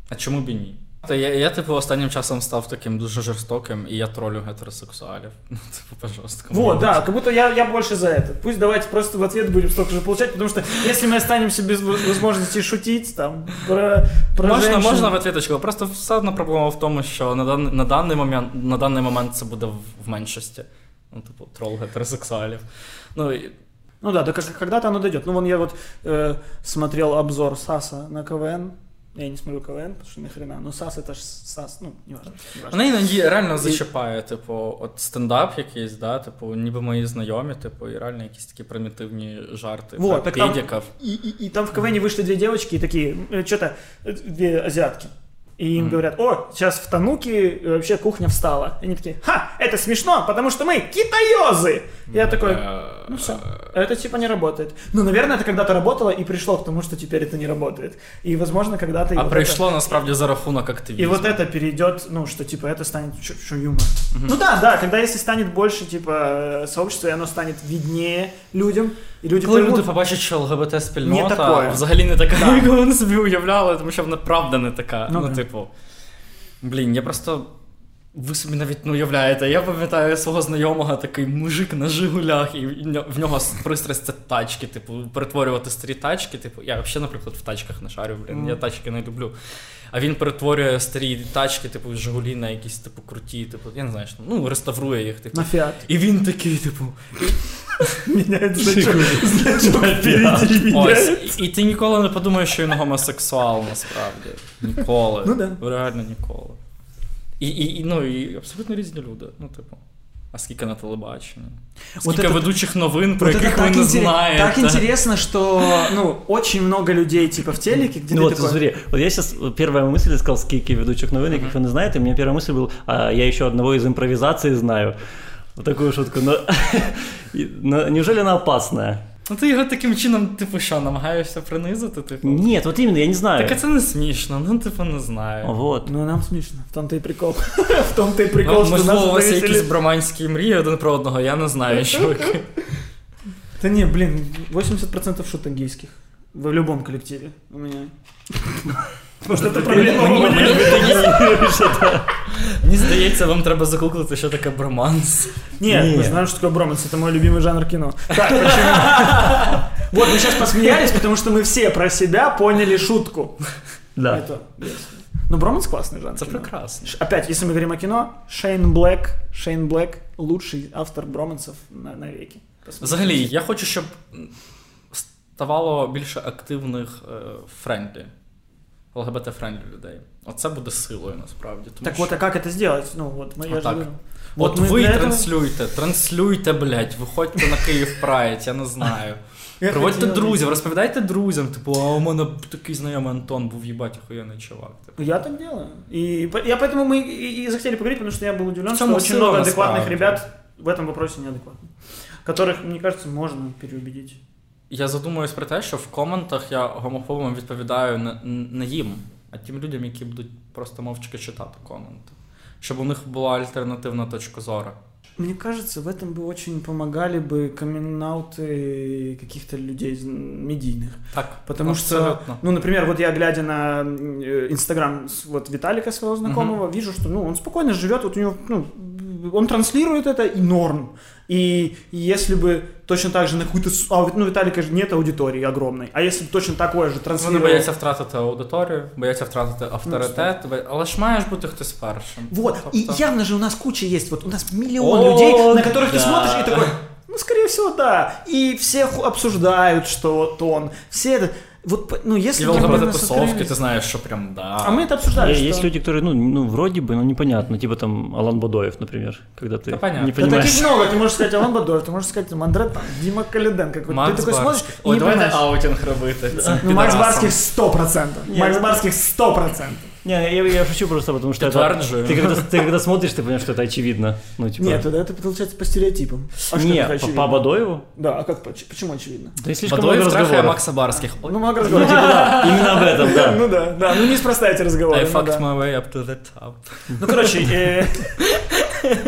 А чому б і ні? Та я, я, типу, останнім часом став таким дуже жорстоким, і я тролю гетеросексуалів. Ну, типу, по-жорсткому. Вот, да, как будто я, я больше за это. Пусть давайте просто в ответ будем столько же получать, потому что если мы останемся без воз- возможности шутить там про, про Можна, женщин- можна в отвіточку. Просто все одно проблема в тому, що на, дан, на, даний, момент, на даний момент це буде в, в меншості. Ну, типу, трол гетеросексуалів. Ну, і- Ну да, да как- когда-то оно дойдет. Ну вон я вот э, смотрел обзор САСа на КВН. Я не смотрю КВН, потому что нахрена. Но САС это ж САС, ну, не важно. не важно. Вона іноді реально зачіпає, типу, от стендап якийсь, да, типу, ніби мої знайомі, типу, і реально якісь такі примітивні жарти. Вот, про так там- педиків. И, и- и там в КВН вышли две девочки и такие, что-то, две азиатки. И им Мгм. говорят, о, сейчас в Тануке э, вообще кухня встала. И они такие, ха, это смешно, потому что мы китаёзы. Я такой, Е, ну все, это типа не работает. Ну, наверное, это когда-то работало и пришло к тому, что теперь это не работает. И, возможно, когда-то... и А вот прийшло насправді за рахунок это- активізму. И вот это перейдет, ну, что типа это станет, что юмор. Ну да, да, когда если станет больше, типа, э, сообщества, и оно станет виднее людям, и люди Коли поймут, люди побачать, що Не ЛГБТ-спільнота такое. взагалі не така, Да. яку вони собі уявляли, тому що вона правда не така. Ну Ну, да. типу. Блін, я просто. Ви собі навіть не уявляєте. Я пам'ятаю свого знайомого такий мужик на Жигулях, і в нього пристрасть це тачки, типу, перетворювати старі тачки. Типу, я взагалі, наприклад, в тачках не шарю, блін, я тачки не люблю. А він перетворює старі тачки, типу, Жигулі на якісь, типу, круті, типу, я не знаю, що, ну, реставрує їх, типу. на фиат. І він такий, типу, Меняет значок, значок Ось, і, і ти ніколи не подумаєш, що він гомосексуал насправді. Ніколи. Ну да. Реально ніколи. І, і, і, ну, і абсолютно різні люди. Ну, типу. А скільки на телебаченні? Вот Скільки это- ведучих новин, про Вот это яких ви так, не интерес- знаєте. так интересно, что ну очень много людей типа в телеке, где Ну ты вот, такой... смотри, вот я сейчас, первая мысль, я сказал, скільки ведучих новин, яких ви не знаєте, у меня первая мысль была, а я еще одного из импровизации знаю. Вот такую шутку. Но, и- но неужели она опасная? Ну ти його таким чином, типу, що, намагаєшся принизити? Типу? Нет, вот именно, я не знаю. Так це не смішно, ну типу не знаю. Вот. Ну нам смешно, в том-то и прикол. В том-то и прикол, Ну, нас можливо, у вас є якісь броманські мрії один про одного, я не знаю, чуваки. Да не, блин, 80% шуток гейских. В любом коллективе у меня. Может, это проблема Мені- у мені меня? видається, що це- Мені здається, вам треба загуглити, що таке броманс. Нет, Не. мы знаем, что такое броманс, это мой любимый жанр кино. Так, почему? Вот, мы сейчас посмеялись, потому что мы все про себя поняли шутку. Да. Это, yes. Ну, броманс классный жанр. Це кино. прекрасно. Ш- Опять, если мы говорим о кино, Шейн Блэк, Шейн Блэк лучший автор бромансов на, навеки. Посмотрите. Взагалі, я хочу, щоб м, ставало більше активних е, френдлі, ЛГБТ-френдлі людей. Оце буде силою насправді. Тому Так що... вот, а как это сделать? Ну, вот, мы, я же Отак. говорю. От мы ви для этого- транслюйте, транслюйте, блядь, виходьте на Київ Прайд, я не знаю. Я Приводьте хотел- друзів, розповідайте друзям, типу, а у мене такий знайомий Антон був їбать охуєнний чувак. Типу. Я так делаю. И по- я поэтому мы и, и захотели поговорить, потому что я был удивлен, В что чём очень сила много насправді? адекватных ребят в этом вопросе неадекватны. Которых, мне кажется, можно переубедить. Я задумуюсь про те, що в коментах я гомофобам відповідаю не, не їм, а тим людям, які будуть просто мовчки читати коменти. Щоб у них була альтернативна точка зору. Мне кажется, в этом бы очень помогали бы камин каких-то людей з- медийных. Так, Потому что, абсолютно. ну, например, вот я, глядя на э, Инстаграм с- вот Виталика, своего знакомого, вижу, что, ну, он спокойно живет, вот у него, ну, он транслирует это и норм. И если бы точно так же на какую-то... А, ну, Виталика же нет аудитории огромной. А если бы точно такое же Вони транслировал... бояться втратити аудиторію, бояться втратити авторитет, бо- але ж маєш бути хтось першим. Вот, и Тобто- явно же у нас куча есть, вот у нас миллион О, людей, на которых ты да. смотришь и такой, ну, скорее всего, да. И все обсуждают, что вот он, все это... Вот, по- ну, если І бы мы ЛГБТ нас тусовки, открылись- ти знаєш, що прям да. А мы это обсуждали, Е- что... Есть люди, которые, ну, ну, вроде бы, но непонятно. Типа там Алан Бадоев, например, когда ты Да понятно. не Да Да понимаешь. таких много, ты можешь сказать Алан Бадоев, ты можешь сказать там, Андре там, Дима Калиденко. какой-то. Макс ты такой смотришь Барських. и Ой, не давайте понимаешь. аутинг робити. цим Ну, Макс підарасам. Барских 100%. Макс ну- Барских 100%. Не, я, я шучу просто, потому что это... Підтверджую. Ты когда, ты когда смотришь, ты понимаешь, что это очевидно. Ну, типа... Нет, тогда это получается по стереотипам. А что не, такое по, очевидно? по Бадоеву? Да, а как, поч- почему очевидно? Да и слишком много Бадоєв трахає разговоров. Макса Барських. Ой, Ну, много Ну, разговоров. типа, да, именно об этом, да. Ну да, да, ну неспроста эти разговоры. I ну fucked да. my way up to the top. Ну, короче, э,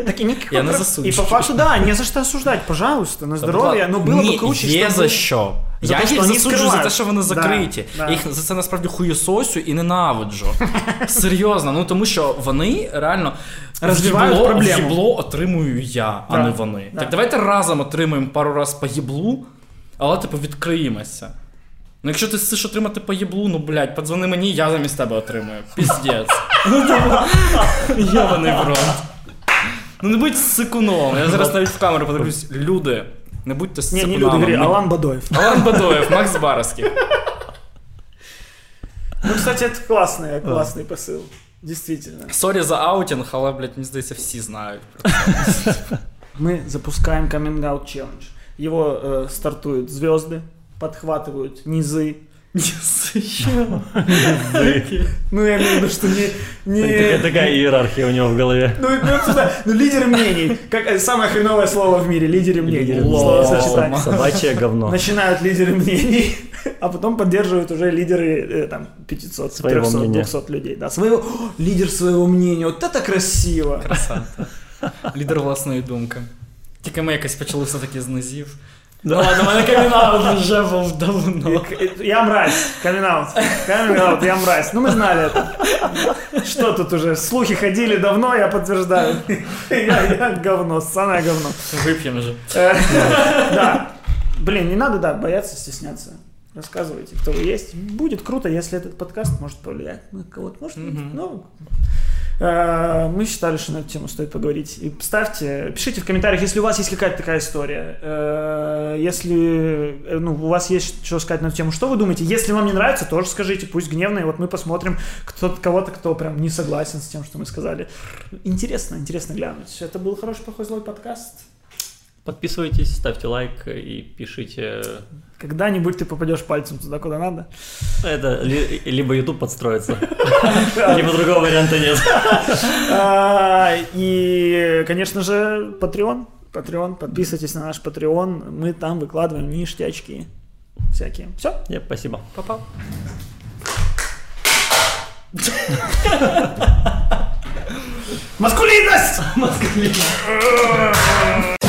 так и никаких Я не вопросов. засуджую. И по факту, да, не за что осуждать, пожалуйста, на здоровье, но было бы Ні, круче, Є чтобы- за що. За я те, їх вони засуджую за те, що вони закриті. да. Я їх за це насправді хуєсосю і ненавиджу. Серйозно, ну тому що вони реально Розвивають проблему. в'їбло отримую я, а Да, не вони. да. Так давайте разом отримаємо пару раз по їблу, але типу відкриємося. Ну, якщо ти chcеш отримати по їблу, ну блядь, подзвони мені, я замість тебе отримую. Піздець. Ну, типу, йобаний. Ну не будь сикуном. Я зараз навіть в камеру подивлюсь. Люди, не будьте Не, сикунами. не люди, говори, Ну, Алан Бадоев. Алан Бадоєв, Макс Барський. Ну, кстати, это классный, классный посыл. Действительно. Сорі за аутінг, але, блядь, мені здається, всі знають. Мы запускаем Coming Out Challenge. Его э, стартуют звезды, подхватывают низы. Ну, я имею в виду, что не... не... Такая, такая иерархия у него в голове. Ну, ну, туда, ну, лидеры мнений. Как, э, самое хреновое слово в мире. Лидеры мнений. Лидеры Словосочетание. Собачье говно. Начинают лидеры мнений, а потом поддерживают уже лидеры э, там 500, Своего 300, мнения. 200 людей. Да, своего, О, лидер своего мнения. Вот это красиво. Красавця. Лідер власної думки. Тільки ми якось почали все-таки з низів. Да. Ну ладно, у мене камінаут вже був давно. Я мразь. Камин-аут. Камин-аут, я мразь. Ну, мы знали это. Что тут уже? Слухи ходили давно, я подтверждаю. Я, я говно, ссаное говно. Вип'ємо вже. Э, Да. Блин, не надо, да, бояться, стесняться. Рассказывайте, кто вы есть. Будет круто, если этот подкаст может повлиять на кого-то. Может, ну, э, мы считали, что на эту тему стоит поговорить. И ставьте, пишите в комментариях, если у вас есть какая-то такая история. Э, Если э, ну, у вас есть что сказать на эту тему, что вы думаете? Если вам не нравится, тоже скажите, пусть гневно, и вот мы посмотрим кто кого-то, кто прям не согласен с тем, что мы сказали. Интересно, интересно глянуть. Это был хороший, плохой, злой подкаст. Подписывайтесь, ставьте лайк и пишите. Когда-нибудь ты попадешь пальцем туда, куда надо. Это ли- либо YouTube подстроится, либо другого варианта нет. А, И, конечно же, Patreon. Patreon. Подписывайтесь на наш Patreon. Мы там выкладываем ништячки всякие. Все. Нет, спасибо. Попав. Маскулинность!